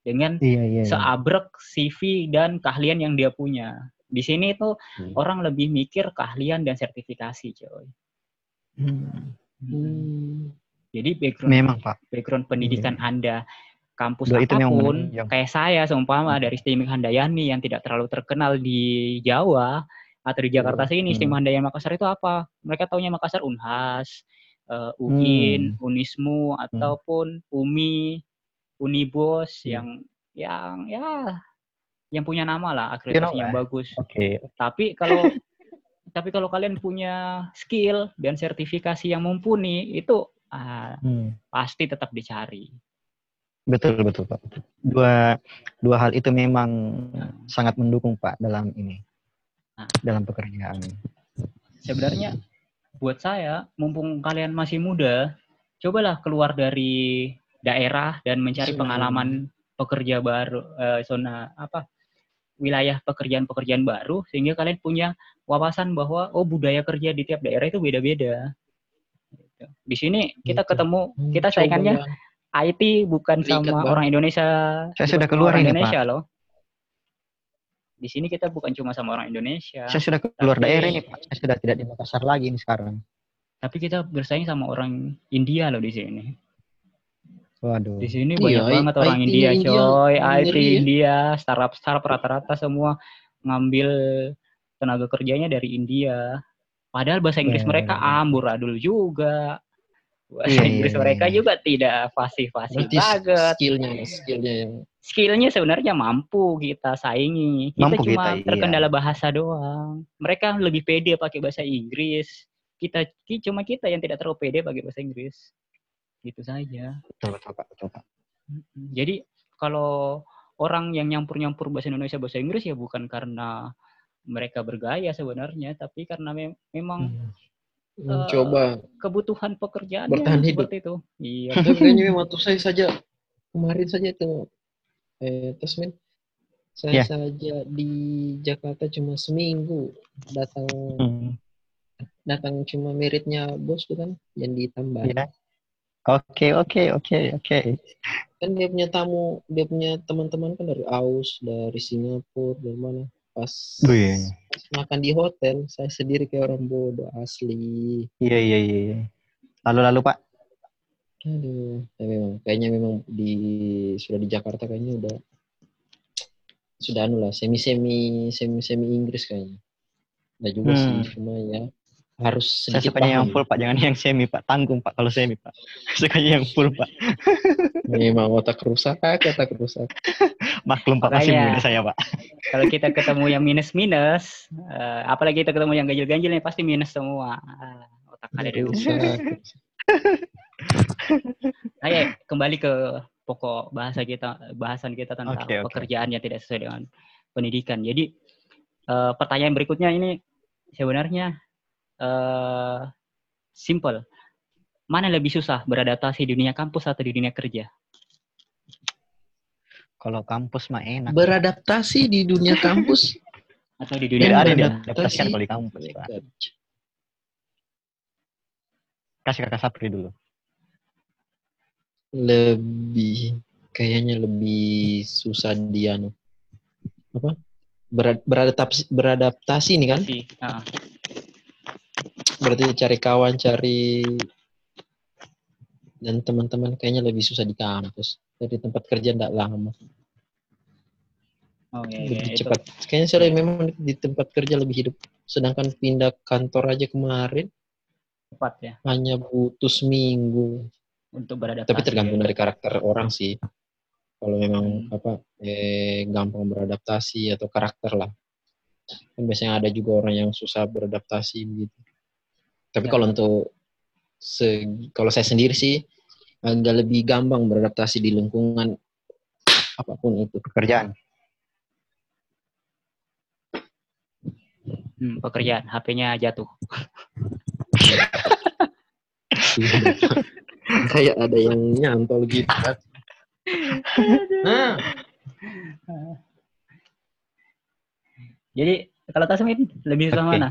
A: Dengan
B: Iya, iya. iya.
A: seabrek CV dan keahlian yang dia punya. Di sini itu
C: Hmm.
A: orang lebih mikir keahlian dan sertifikasi, coy.
B: Hmm.
C: Hmm.
A: Jadi background
B: Memang, Pak.
A: background pendidikan Anda kampus
B: yang
A: apa pun
B: menunjang.
A: kayak saya seumpama dari Stimik Handayani yang tidak terlalu terkenal di Jawa atau di Jakarta sini
B: Hmm.
A: Stimik Handayani Makassar itu apa mereka taunya Makassar Unhas eh, UIN
B: Hmm.
A: Unismu ataupun Umi Unibos
B: Hmm.
A: yang yang ya yang punya nama lah akreditasi yang
B: lah.
A: bagus
B: Oke.
A: tapi kalau tapi kalau kalian punya skill dan sertifikasi yang mumpuni itu ah,
B: Hmm.
A: pasti tetap dicari
B: Betul, betul, Pak. Dua, dua hal itu memang
A: Nah.
B: sangat mendukung, Pak, dalam ini. Dalam pekerjaan.
A: sebenarnya buat saya mumpung kalian masih muda cobalah keluar dari daerah dan mencari pengalaman pekerja baru eh, zona apa wilayah pekerjaan-pekerjaan baru sehingga kalian punya wawasan bahwa oh budaya kerja di tiap daerah itu beda-beda Gitu. di sini kita
C: Gitu.
A: ketemu
C: Hmm,
A: kita
C: coba
A: saingannya. IT bukan sama orang Indonesia
B: Saya sudah keluar ini,
A: Indonesia loh di sini kita bukan cuma sama orang Indonesia
B: Saya sudah keluar
A: Tapi-
B: daerah ini, Pak. Saya sudah tidak di Makassar lagi ini sekarang.
A: tapi kita bersaing sama orang India loh di sini
B: Waduh.
A: Di sini
C: Iya,
A: banyak banget orang
C: IT
A: India,
C: India
A: coy. IT
C: ya.
A: India, startup startup rata-rata semua ngambil tenaga kerjanya dari India. Padahal bahasa Inggris
B: Iya,
A: mereka amburadul juga. Bahasa
B: Iya, iya,
A: Inggris
B: iya,
A: mereka juga tidak fasih-fasih banget.
C: skillnya, skillnya yang
A: Skillnya sebenarnya mampu kita saingi. Kita
B: Mampu
A: cuma
B: kita, iya.
A: terkendala bahasa doang. Mereka lebih pede pakai bahasa Inggris. Kita ki- cuma kita yang tidak terlalu pede pakai bahasa Inggris. Gitu saja.
B: Betul, betul, Pak. Betul, Pak.
A: Mm-mm. Jadi kalau orang yang nyampur-nyampur bahasa Indonesia bahasa Inggris ya bukan karena mereka bergaya sebenarnya, tapi karena mem- memang
B: Hmm.
C: Mencoba.
A: kebutuhan pekerjaan
C: Bertahan hidup.
A: seperti itu. Iya.
C: Tapi kayaknya memang tuh saya saja kemarin saja itu eh Tasmin saya
B: Ya.
C: saja di Jakarta cuma seminggu datang
B: Hmm.
C: datang cuma meritnya bosku kan yang ditambah
B: Iya. Oke, oke, oke, oke.
C: kan dia punya tamu dia punya teman-teman kan dari Aus dari Singapura dari mana pas,
B: Wih.
C: pas makan di hotel saya sendiri kayak orang bodoh asli
B: Iya, iya, iya. iya. Lalu-lalu, Pak.
C: Aduh ya memang kayaknya memang di sudah di Jakarta kayaknya udah sudah anu lah semi semi semi semi Inggris kayaknya ada juga
B: Hmm.
C: sih cuma ya harus
B: Saya
C: sedikit
B: sukanya yang full, Pak. Jangan yang semi, Pak. Tanggung, Pak, kalau semi, Pak. Sukanya yang full, Pak.
C: memang otak rusak otak rusak
B: Maklum, Pak. Masih
A: Makanya.
B: muda saya, Pak.
A: Kalau kita ketemu yang minus-minus, eh, apalagi kita ketemu yang ganjil-ganjil nih pasti minus semua. Ah, otak kalian
C: rusak
A: Ayo kembali ke pokok bahasa kita, bahasan kita tentang
B: Oke, oke.
A: pekerjaan yang tidak sesuai dengan pendidikan. Jadi eh, pertanyaan berikutnya ini sebenarnya eh simple. Mana yang lebih susah beradaptasi di dunia kampus atau di dunia kerja?
B: Kalau kampus mah enak.
C: beradaptasi di dunia kampus
A: Atau di
B: Tidak
A: dunia
B: ada
A: kerja?
B: yang
C: beradaptasi.
B: kalau di kampus, Pak. Kasih kakak Sapri dulu.
C: Lebih kayaknya lebih susah dia anu apa? Berad- beradaptasi beradaptasi nih kan?
A: Sih, ah.
C: berarti cari kawan cari dan teman-teman kayaknya lebih susah di kampus. Dari tempat kerja tidak lama.
A: Oh iya, iya,
C: lebih
A: itu.
C: cepat. Kayaknya saya memang di tempat kerja lebih hidup. Sedangkan pindah kantor aja kemarin
A: cepat ya.
C: hanya butuh seminggu
A: untuk beradaptasi.
C: tapi tergantung
A: ya.
C: dari karakter orang sih Kalau memang
A: Hmm.
C: apa eh, gampang beradaptasi atau karakter lah. Kan biasanya ada juga orang yang susah beradaptasi gitu. Tapi
A: Ya.
C: kalau untuk se kalau saya sendiri sih agak lebih gampang beradaptasi di lingkungan apa pun itu.
B: Pekerjaan.
A: Hmm, pekerjaan, HP-nya jatuh.
C: Kayak ada yang nyantol gitu. kan. Nah,
A: Jadi kalau Tasmin lebih susah
B: Oke.
A: mana?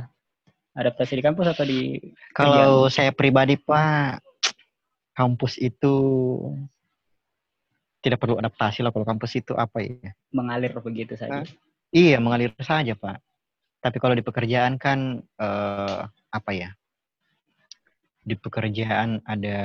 A: Adaptasi di kampus atau di
B: Kalau saya pribadi Pak, kampus itu tidak perlu adaptasi lah kalau kampus itu apa ya?
A: mengalir begitu saja?
B: Hah? Iya mengalir saja Pak. Tapi kalau di pekerjaan kan eh, apa ya? Di pekerjaan ada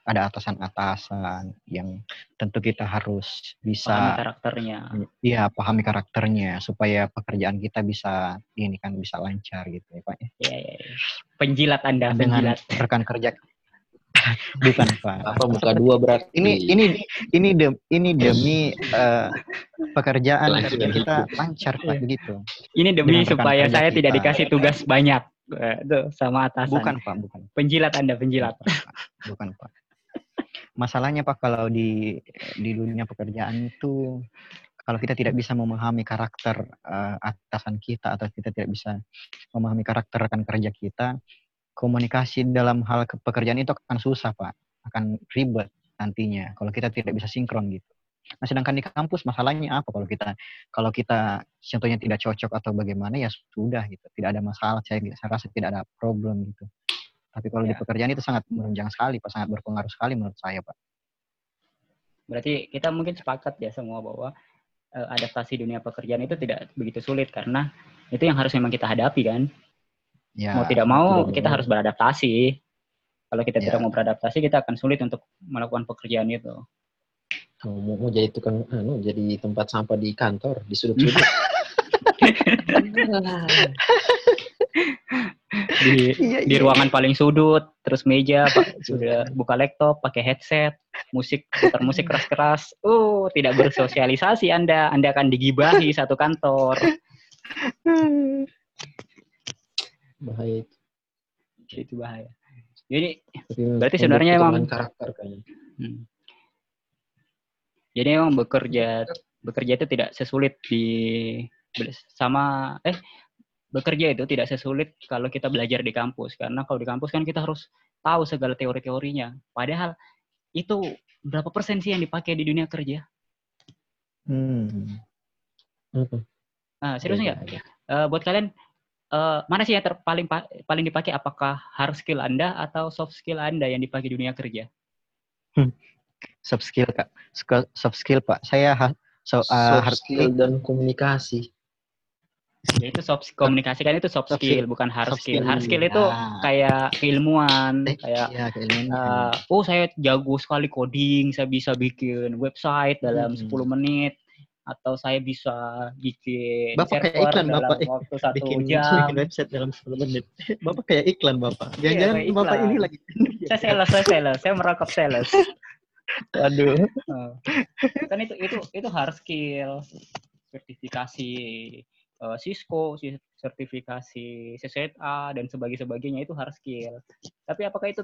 B: ada atasan-atasan yang tentu kita harus
A: Pahami
B: bisa
A: karakternya.
B: iya pahami karakternya supaya pekerjaan kita bisa ini kan bisa lancar gitu ya Pak.
A: Ya, ya, ya. Penjilat Anda,
B: Dengan
A: penjilat.
B: rekan kerja bukan Pak.
C: apa muka dua berarti?
B: ini ini ini dem, ini demi eh, pekerjaan
C: Lancar.
B: kerja kita lancar pak
A: Iya.
B: begitu
A: Ini demi
B: dengan
A: supaya saya
B: kita.
A: tidak dikasih tugas banyak. Eh, Tuh, sama atasan.
B: bukan pak bukan
A: Penjilat Anda, penjilat.
B: bukan pak, bukan, pak. masalahnya pak kalau di di dunia pekerjaan itu kalau kita tidak bisa memahami karakter eh, atasan kita atau kita tidak bisa memahami karakter rekan kerja kita komunikasi dalam hal ke- pekerjaan itu akan susah pak akan ribet nantinya kalau kita tidak bisa sinkron gitu Nah, sedangkan di kampus masalahnya apa kalau kita kalau kita contohnya tidak cocok atau bagaimana ya sudah gitu. Tidak ada masalah, saya, saya rasa tidak ada problem gitu. Tapi kalau di
A: Ya.
B: pekerjaan itu sangat menunjang sekali, Pak, sangat berpengaruh sekali menurut saya, Pak.
A: Berarti kita mungkin sepakat ya semua bahwa eh, adaptasi dunia pekerjaan itu tidak begitu sulit karena itu yang harus memang kita hadapi kan.
B: Ya,
A: mau tidak mau
C: betul,
A: kita harus beradaptasi. Kalau kita
B: Ya.
A: tidak mau beradaptasi kita akan sulit untuk melakukan pekerjaan itu.
C: Mau, mau jadi tukang anu jadi tempat sampah di kantor di sudut-sudut.
A: Di
B: Iya,
A: di
B: iya.
A: ruangan paling sudut, terus meja pak, sudah buka laptop, pakai headset, musik putar musik keras-keras. Uh, tidak bersosialisasi Anda, Anda akan digibahi satu kantor.
C: Bahaya itu.
A: Itu bahaya. Jadi Berarti sebenarnya emang-
C: karakter kayaknya.
A: Hmm. Jadi emang bekerja bekerja itu tidak sesulit di sama eh bekerja itu tidak sesulit kalau kita belajar di kampus karena kalau di kampus kan kita harus tahu segala teori-teorinya. Padahal itu berapa persen sih yang dipakai di dunia kerja?
B: Hmm.
C: Apa?
A: Nah, serius
C: Iya,
A: nggak? Eh, buat kalian eh, mana sih yang ter- paling pa- paling dipakai? Apakah hard skill Anda atau soft skill Anda yang dipakai di dunia kerja?
B: Soft skill, Kak. Soft skill, Pak. Saya ha- so, uh,
C: Soft
B: hard
C: skill dan komunikasi.
A: Ya itu soft komunikasi kan itu soft,
B: Soft
A: skill,
B: skill.
A: bukan hard
B: Soft
A: skill.
B: skill,
A: Hard skill itu
B: ya.
A: kayak keilmuan,
B: Eh,
A: kayak
B: ya, keilmuan.
A: eh, oh saya jago sekali coding, saya bisa bikin website dalam
B: Hmm.
A: 10 menit atau saya bisa bikin
B: Bapak kayak iklan,
A: dalam
B: Bapak.
A: waktu satu
B: bikin,
A: jam.
B: bikin website dalam 10 menit. Bapak kayak iklan, Bapak.
A: Iya,
B: Jangan-jangan
A: kayak
B: Bapak ini lagi.
A: Saya sales, saya sales, saya merokok sales.
B: Aduh.
A: Eh, kan itu itu itu hard skill, sertifikasi eh, Cisco, si- sertifikasi CCNA dan sebagainya sebagainya itu hard skill. Tapi apakah itu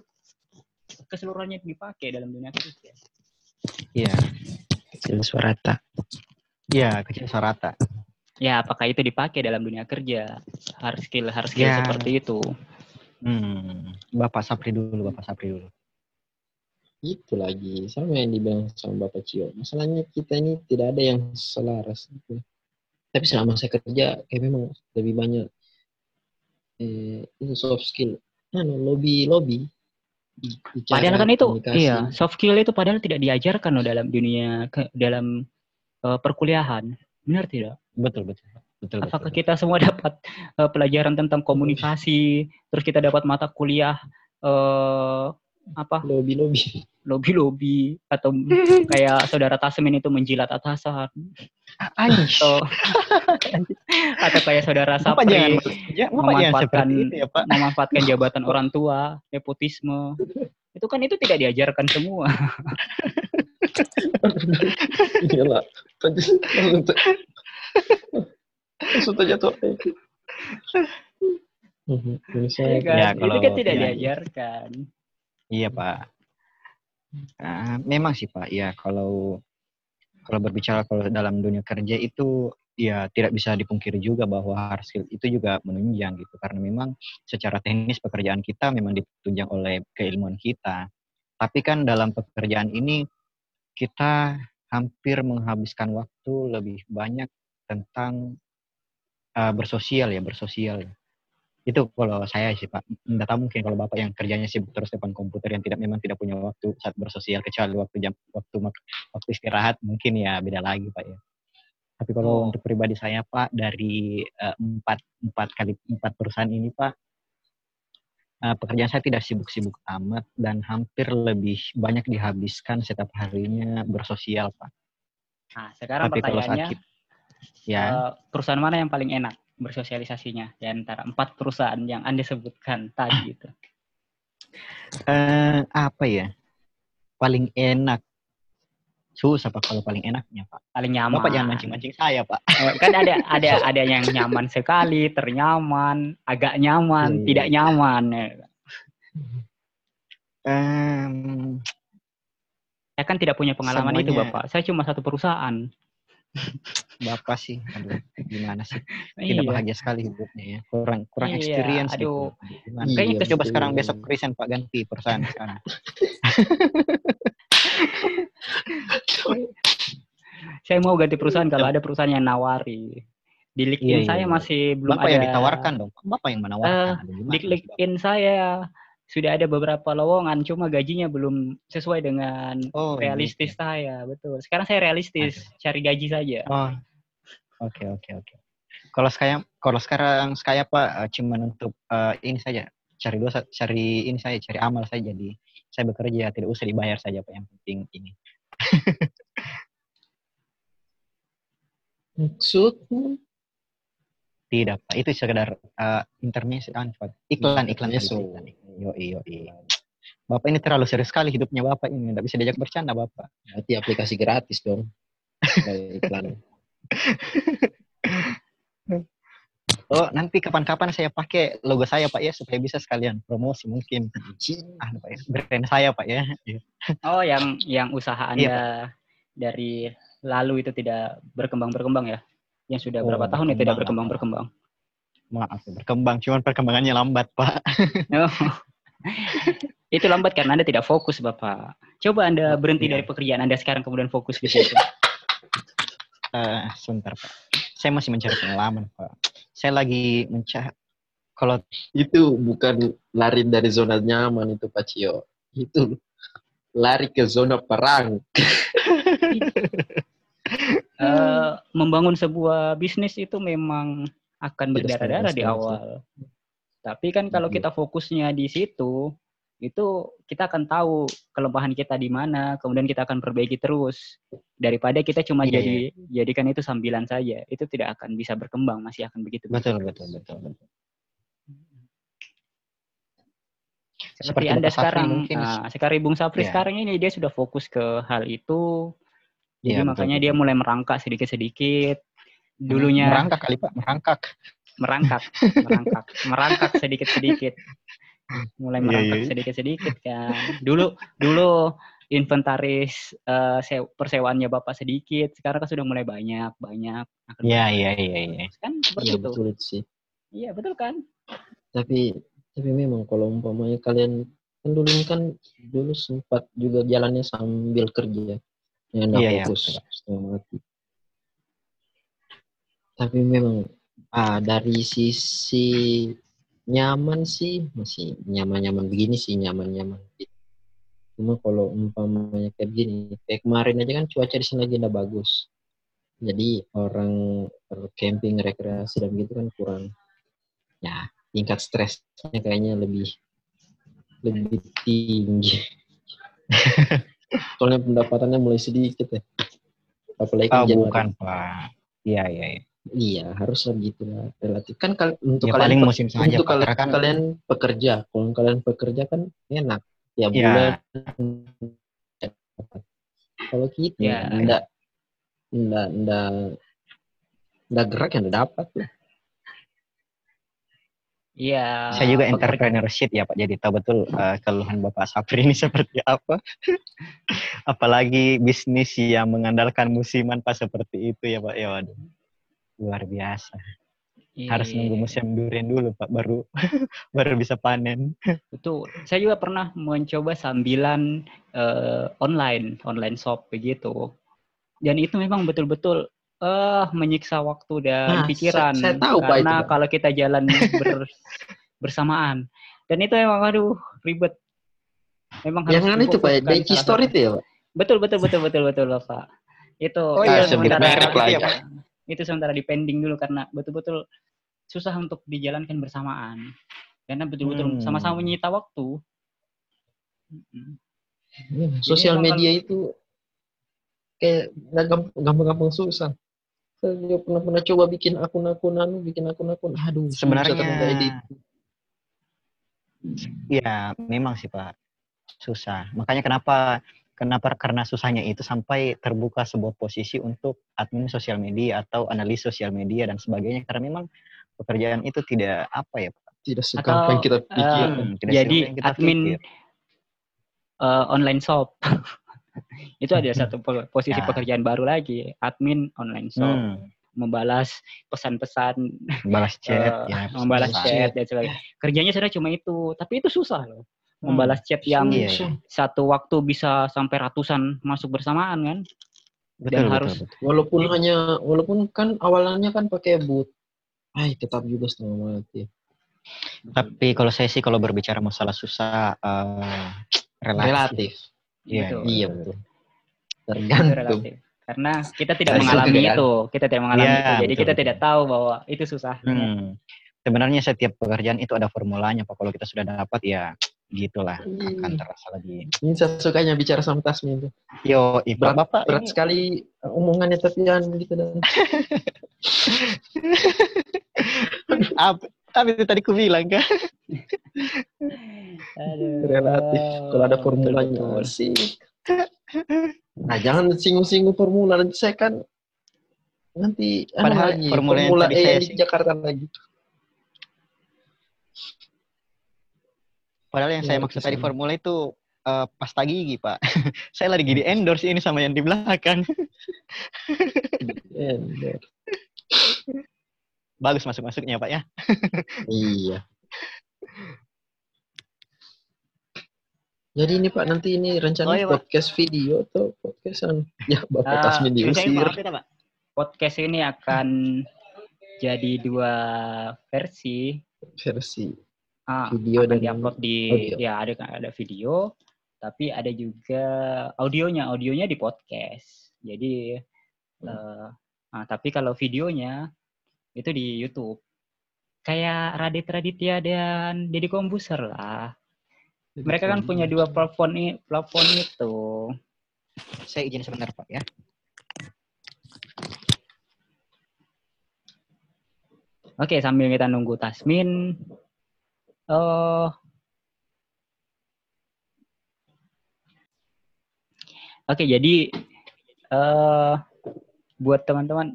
A: keseluruhannya dipakai dalam dunia kerja?
B: Iya.
C: Kecil suarata.
B: Iya, kecil sarata.
A: Ya, apakah itu dipakai dalam dunia kerja? Hard skill, hard skill
B: Ya.
A: seperti itu.
B: Hmm. Bapak Sapri dulu, Bapak Sapri dulu.
C: Itu lagi sama yang dibilang sama Bapak Cio. Masalahnya kita ini tidak ada yang selaras. Gitu. Tapi selama saya kerja, kayak memang lebih banyak eh, itu soft skill. Anu, lobby lobby. Bicara,
A: Padahal kan itu,
C: komunikasi.
A: iya, soft skill itu padahal tidak diajarkan loh dalam dunia ke, dalam eh, perkuliahan. Benar tidak?
B: Betul, betul. Betul,
A: Apakah
B: betul.
A: kita semua dapat eh, pelajaran tentang komunikasi, terus kita dapat mata kuliah eh, apa
C: lobby lobby.
A: lobby-lobby atau kayak saudara Tasmin itu menjilat atasan
B: Anjir.
A: atau atau kayak saudara
B: Bapak jangan,
A: Sapri
B: ya,
A: memanfaatkan
B: itu ya, Pak.
A: memanfaatkan jabatan orang tua, nepotisme. Itu kan itu tidak diajarkan semua.
C: Iyalah. Mhm, Ini saya
A: Iya kan?
B: Ya,
A: itu
B: kalau-
A: kan tidak
B: iya.
A: diajarkan.
B: Iya Pak. Ah, memang sih Pak. Ya kalau kalau berbicara kalau dalam dunia kerja itu ya tidak bisa dipungkiri juga bahwa hard skill itu juga menunjang gitu karena memang secara teknis pekerjaan kita memang ditunjang oleh keilmuan kita. Tapi kan dalam pekerjaan ini kita hampir menghabiskan waktu lebih banyak tentang ah, bersosial ya bersosial. Itu kalau saya sih Pak. Nggak tahu mungkin kalau Bapak yang kerjanya sibuk terus depan komputer yang tidak memang tidak punya waktu saat bersosial kecuali waktu jam waktu waktu istirahat mungkin ya beda lagi Pak ya. Tapi kalau
A: Oh.
B: untuk pribadi saya Pak dari eh, empat empat kali empat perusahaan ini Pak eh, pekerjaan saya tidak sibuk-sibuk amat dan hampir lebih banyak dihabiskan setiap harinya bersosial Pak.
A: Nah, sekarang
B: Tapi kalau
A: pertanyaannya,
B: sakit ya
A: eh, perusahaan mana yang paling enak bersosialisasinya di antara empat perusahaan yang Anda sebutkan tadi itu?
B: eh, apa ya paling enak susah Pak kalau paling enaknya Pak.
A: Paling nyaman.
B: Bapak jangan mancing-mancing saya, Pak.
A: Eh, kan ada ada ada yang nyaman sekali, ternyaman, agak nyaman,
C: Iya.
A: tidak nyaman. ya.
B: Em,
A: Saya kan tidak punya pengalaman itu,
B: Semuanya.
A: Bapak. Saya cuma satu perusahaan.
B: Bapak sih, aduh, gimana sih? Tidak
A: Iya.
B: bahagia sekali hidupnya ya. Kurang kurang
A: Iya,
B: experience
A: aduh.
B: gitu. Gimana?
C: Iya,
B: Kayaknya kita coba
C: betul.
B: sekarang besok resign Pak ganti perusahaan sekarang.
A: Saya mau ganti perusahaan kalau ada perusahaan yang nawari. Di LinkedIn
B: Iya, iya,
A: saya
B: iya.
A: masih belum
B: Bapak
A: ada.
B: yang ditawarkan dong. Bapak yang menawarkan. Aduh, gimana
A: Di? LinkedIn saya sudah ada beberapa lowongan, cuma gajinya belum sesuai dengan
B: Oh,
A: realistis
B: gitu.
A: saya. Betul. Sekarang saya realistis, cari gaji saja.
B: Oh. Oke, oke, oke. Kalau saya kalau sekarang saya Pak eh, cuman untuk eh, ini saja cari dosa, cari ini saya cari amal saja di saya bekerja tidak usah dibayar saja Pak yang penting ini.
C: Maksudmu?
B: Tidak Pak, itu sekedar uh, intermezzo Pak. iklan iklan
C: Intermezzo.
B: iklan. Yo yo Bapak ini terlalu serius sekali hidupnya Bapak ini, tidak bisa diajak bercanda Bapak.
C: Berarti aplikasi gratis dong. Iklan.
B: Oh, nanti kapan-kapan saya pakai logo saya Pak ya supaya bisa sekalian promosi mungkin.
C: Anjing.
B: Ah, Pak ya, brand saya Pak ya.
A: Oh, yang yang usaha
B: Iya,
A: Anda dari lalu itu tidak berkembang-berkembang ya? Yang sudah
B: Oh,
A: berapa tahun itu tidak
B: berkembang,
A: berkembang-berkembang?
B: Maaf, berkembang, cuman perkembangannya lambat Pak.
A: Oh. itu lambat karena Anda tidak fokus, Bapak. Coba Anda berhenti
B: Iya.
A: dari pekerjaan Anda sekarang kemudian fokus di situ.
B: Eh, sebentar Pak. Saya masih mencari pengalaman Pak. Saya lagi mencari kalau
C: Itu bukan lari dari zona nyaman itu Pak Cio. Itu lari ke zona perang.
A: Eh, membangun sebuah bisnis itu memang akan berdarah-darah di awal. Tapi kan kalau kita fokusnya di situ, itu kita akan tahu kelemahan kita di mana, kemudian kita akan perbaiki terus. Daripada kita cuma
B: Iya,
A: jadi jadikan itu sambilan saja, itu tidak akan bisa berkembang, masih akan begitu.
B: betul betul betul betul.
A: Seperti,
B: Seperti
A: Anda sekarang,
B: mungkin.
A: nah, sekarang Bung Sapri
B: Iya.
A: sekarang ini dia sudah fokus ke hal itu. Jadi
B: Iya, betul,
A: makanya
B: betul.
A: dia mulai merangkak sedikit-sedikit. Dulunya
B: merangkak kali Pak, merangkak.
A: merangkak, merangkak, merangkak sedikit-sedikit. Mulai
B: Iya,
A: merangkak
B: iya.
A: sedikit-sedikit kan. Dulu dulu inventaris sew- persewaannya Bapak sedikit, sekarang kan sudah mulai banyak, banyak.
B: Iya iya iya iya.
A: Kan seperti
C: Iya
A: itu.
C: betul sih.
A: Iya, betul kan?
C: Tapi tapi memang kalau umpamanya kalian kan dulu ini kan dulu sempat juga jalannya sambil kerja. Ya
B: Iya, iya,
C: fokus
B: betul.
C: setengah mati. Tapi memang ah, dari sisi nyaman sih masih nyaman-nyaman begini sih nyaman-nyaman. Cuma kalau umpamanya kayak begini, kayak kemarin aja kan cuaca di sini lagi udah bagus. Jadi orang camping rekreasi dan gitu kan kurang ya tingkat stresnya kayaknya lebih lebih tinggi. Soalnya pendapatannya mulai sedikit ya. Apalagi
B: Oh,
C: kan
B: bukan Pak. Iya iya iya.
C: Iya, harusnya gitu lah. Relatif kan kal- untuk
B: Ya,
C: kalian
B: paling musim saja
C: untuk
B: Karena kan
C: kalian pekerja, kalau kalian pekerja kan enak. Ya
B: Iya.
C: bulan Kalau kita
A: Ya.
C: enggak enggak enggak enggak gerak ya enggak dapat lah.
A: Iya.
B: Saya juga entrepreneurship ya Pak, jadi tahu betul eh, keluhan Bapak Sapri ini seperti apa. Apalagi bisnis yang mengandalkan musiman Pak seperti itu ya Pak. Ya waduh. Luar biasa. Harus
A: Iya.
B: nunggu musim durian dulu Pak, baru baru bisa panen.
A: Betul. Saya juga pernah mencoba sambilan eh, online, online shop begitu. Dan itu memang betul-betul eh menyiksa waktu dan
C: Nah,
A: pikiran.
C: saya- saya tahu, Pak, itu,
A: karena
C: Pak.
A: kalau kita jalan ber- bersamaan. Dan itu emang aduh ribet. Memang harus
C: Yang itu Pak, Daichi
A: salah
C: Store
A: satu.
C: itu ya Pak.
A: Betul betul betul betul betul Bapak. Itu
B: Oh
A: itu
B: iya,
A: sementara
C: merek lah
B: ya,
A: itu, itu sementara di pending dulu karena betul-betul susah untuk dijalankan bersamaan. Karena betul-betul
B: Hmm.
A: sama-sama menyita waktu.
C: Ya, Sosial media itu kayak gampang-gampang susah. Saya juga pernah pernah coba bikin akun-akun anu, bikin akun-akun. Aduh,
B: Sebenarnya ya memang sih Pak. Susah. Makanya kenapa kenapa karena susahnya itu sampai terbuka sebuah posisi untuk admin sosial media atau analis sosial media dan sebagainya karena memang pekerjaan itu tidak apa ya Pak.
C: Tidak segampang
A: Atau,
C: kita pikir.
A: eh,
B: Hmm, tidak
A: jadi
B: yang kita
A: admin
B: pikir.
A: eh, online shop. itu ada satu po- posisi
B: Ya.
A: pekerjaan baru lagi, admin online shop,
B: Hmm,
A: membalas pesan-pesan,
B: balas chat
A: eh,
B: ya.
A: membalas
B: susah.
A: chat dan sebagainya. Kerjanya sebenarnya cuma itu, tapi itu susah loh.
B: Hmm.
A: Membalas chat yang
B: Iya,
C: Susah.
A: satu waktu bisa sampai ratusan masuk bersamaan kan?
B: Betul,
A: dan
B: betul,
A: harus-
B: betul.
C: Walaupun hanya, walaupun kan awalnya kan pakai boot. Ay, tetap juga setengah mati.
B: Tapi kalau saya sih kalau berbicara masalah susah eh, relatif.
C: Relatif.
B: Iya,
A: Betul.
C: Iya betul.
A: Itu
C: Tergantung.
A: relatif. Karena kita tidak
C: Dari
A: mengalami
C: kan?
A: itu, kita tidak mengalami
B: Iya,
A: itu, jadi
B: betul,
A: kita tidak tahu bahwa itu susah.
B: Hmm. Sebenarnya setiap pekerjaan itu ada formulanya, Pak. Kalau kita sudah dapat ya gitulah akan
C: Hmm.
B: terasa lebih.
C: Ini saya sukanya bicara sama Tasmin tuh.
B: Yo, Ibu
C: Berat,
B: Bapak
C: berat
B: ini
C: sekali omongannya tapi anu gitu dan?
B: Tapi itu tadi ku bilang kan.
A: Aduh.
C: relatif. Kalau ada formulanya asik. Nah, jangan singgung-singgung formula nanti saya kan nanti anu
B: Padahal
C: lagi,
B: formula yang
C: formula
B: tadi
C: E
B: saya
C: di Jakarta lagi.
B: Padahal yang saya
C: Iya,
B: maksud tadi formula itu eh, pasta gigi, Pak. saya lagi di endorse ini sama yang di belakang.
C: Ember.
B: Bagus masuk-masuknya, Pak ya.
C: Iya. Jadi ini Pak nanti ini
B: Oh,
C: rencananya
B: iya, Pak.
C: podcast video atau podcastan? Ya Bapak
A: Ah,
C: Tasmin
A: saya
C: diusir.
A: ya, Pak. Podcast ini akan jadi dua versi.
C: versi
A: Ah,
C: video dan
A: diupload di
C: audio.
A: ya ada ada video, tapi ada juga audionya. Audionya di podcast. Jadi eh, ah, tapi kalau videonya itu di YouTube. Kayak Radit Raditya dan Deddy Kombuser lah. Mereka kan punya dua platform platform itu.
B: Saya izin sebentar, Pak ya.
A: Oke, sambil kita nunggu Tasmin. Oh. Oke, jadi eh buat teman-teman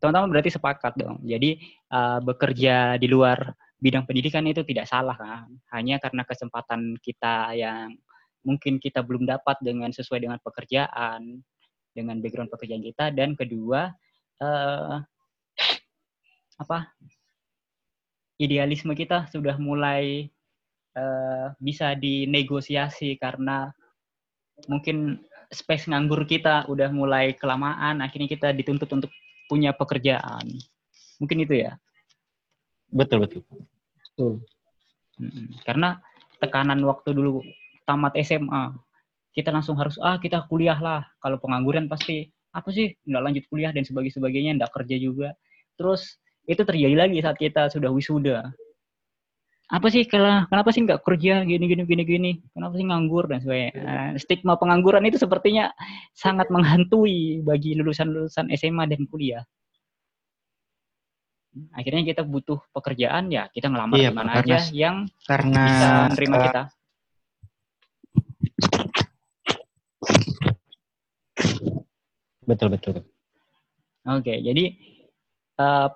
A: teman-teman berarti sepakat dong. Jadi eh, bekerja di luar bidang pendidikan itu tidak salah kan. Hanya karena kesempatan kita yang mungkin kita belum dapat dengan sesuai dengan pekerjaan, dengan background pekerjaan kita dan kedua eh apa idealisme kita sudah mulai eh, bisa dinegosiasi karena mungkin space nganggur kita udah mulai kelamaan akhirnya kita dituntut untuk punya pekerjaan. Mungkin itu ya?
B: Betul, betul.
C: Betul.
A: Karena tekanan waktu dulu tamat SMA kita langsung harus ah kita kuliah lah. Kalau pengangguran pasti apa sih? Nggak lanjut kuliah dan sebagainya sebagainya nggak kerja juga. Terus itu terjadi lagi saat kita sudah wisuda. Apa sih kalau kenapa sih nggak kerja gini gini gini gini? Kenapa sih nganggur dan sebagainya? Eh, stigma pengangguran itu sepertinya sangat menghantui bagi lulusan lulusan SMA dan kuliah. Akhirnya kita butuh pekerjaan ya kita ngelamar
B: Iya,
A: di mana aja yang
B: Karena
A: bisa menerima
B: eh,
A: kita.
B: Betul betul.
A: Oke, jadi uh,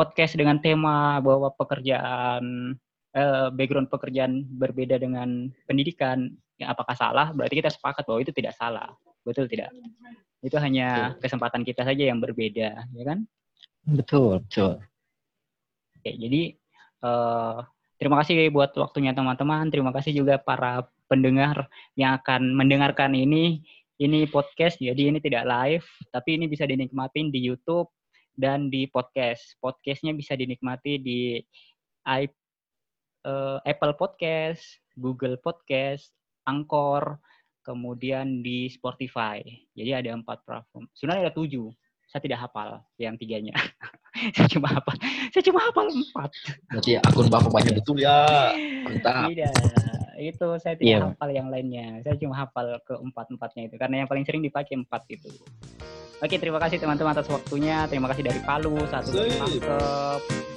A: podcast dengan tema bahwa pekerjaan uh, background pekerjaan berbeda dengan pendidikan, ya apakah salah? Berarti kita sepakat bahwa itu tidak salah, betul tidak? Itu hanya kesempatan kita saja yang berbeda, ya kan?
B: Betul betul.
A: Oke, jadi uh, terima kasih buat waktunya teman-teman. Terima kasih juga para pendengar yang akan mendengarkan ini ini podcast, jadi ini tidak live, tapi ini bisa dinikmatin di YouTube dan di podcast. Podcastnya bisa dinikmati di i, uh, Apple Podcast, Google Podcast, Anchor, kemudian di Spotify. Jadi ada empat platform. Sebenarnya ada tujuh. Saya tidak hafal yang tiganya. saya cuma hafal. Saya cuma hafal empat.
C: Berarti akun bapak banyak betul ya. Mantap.
A: Tidak itu saya tidak yeah. hafal yang lainnya saya cuma hafal ke empat empatnya itu karena yang paling sering dipakai empat itu oke terima kasih teman-teman atas waktunya. Terima kasih dari Palu satu dari Pangkep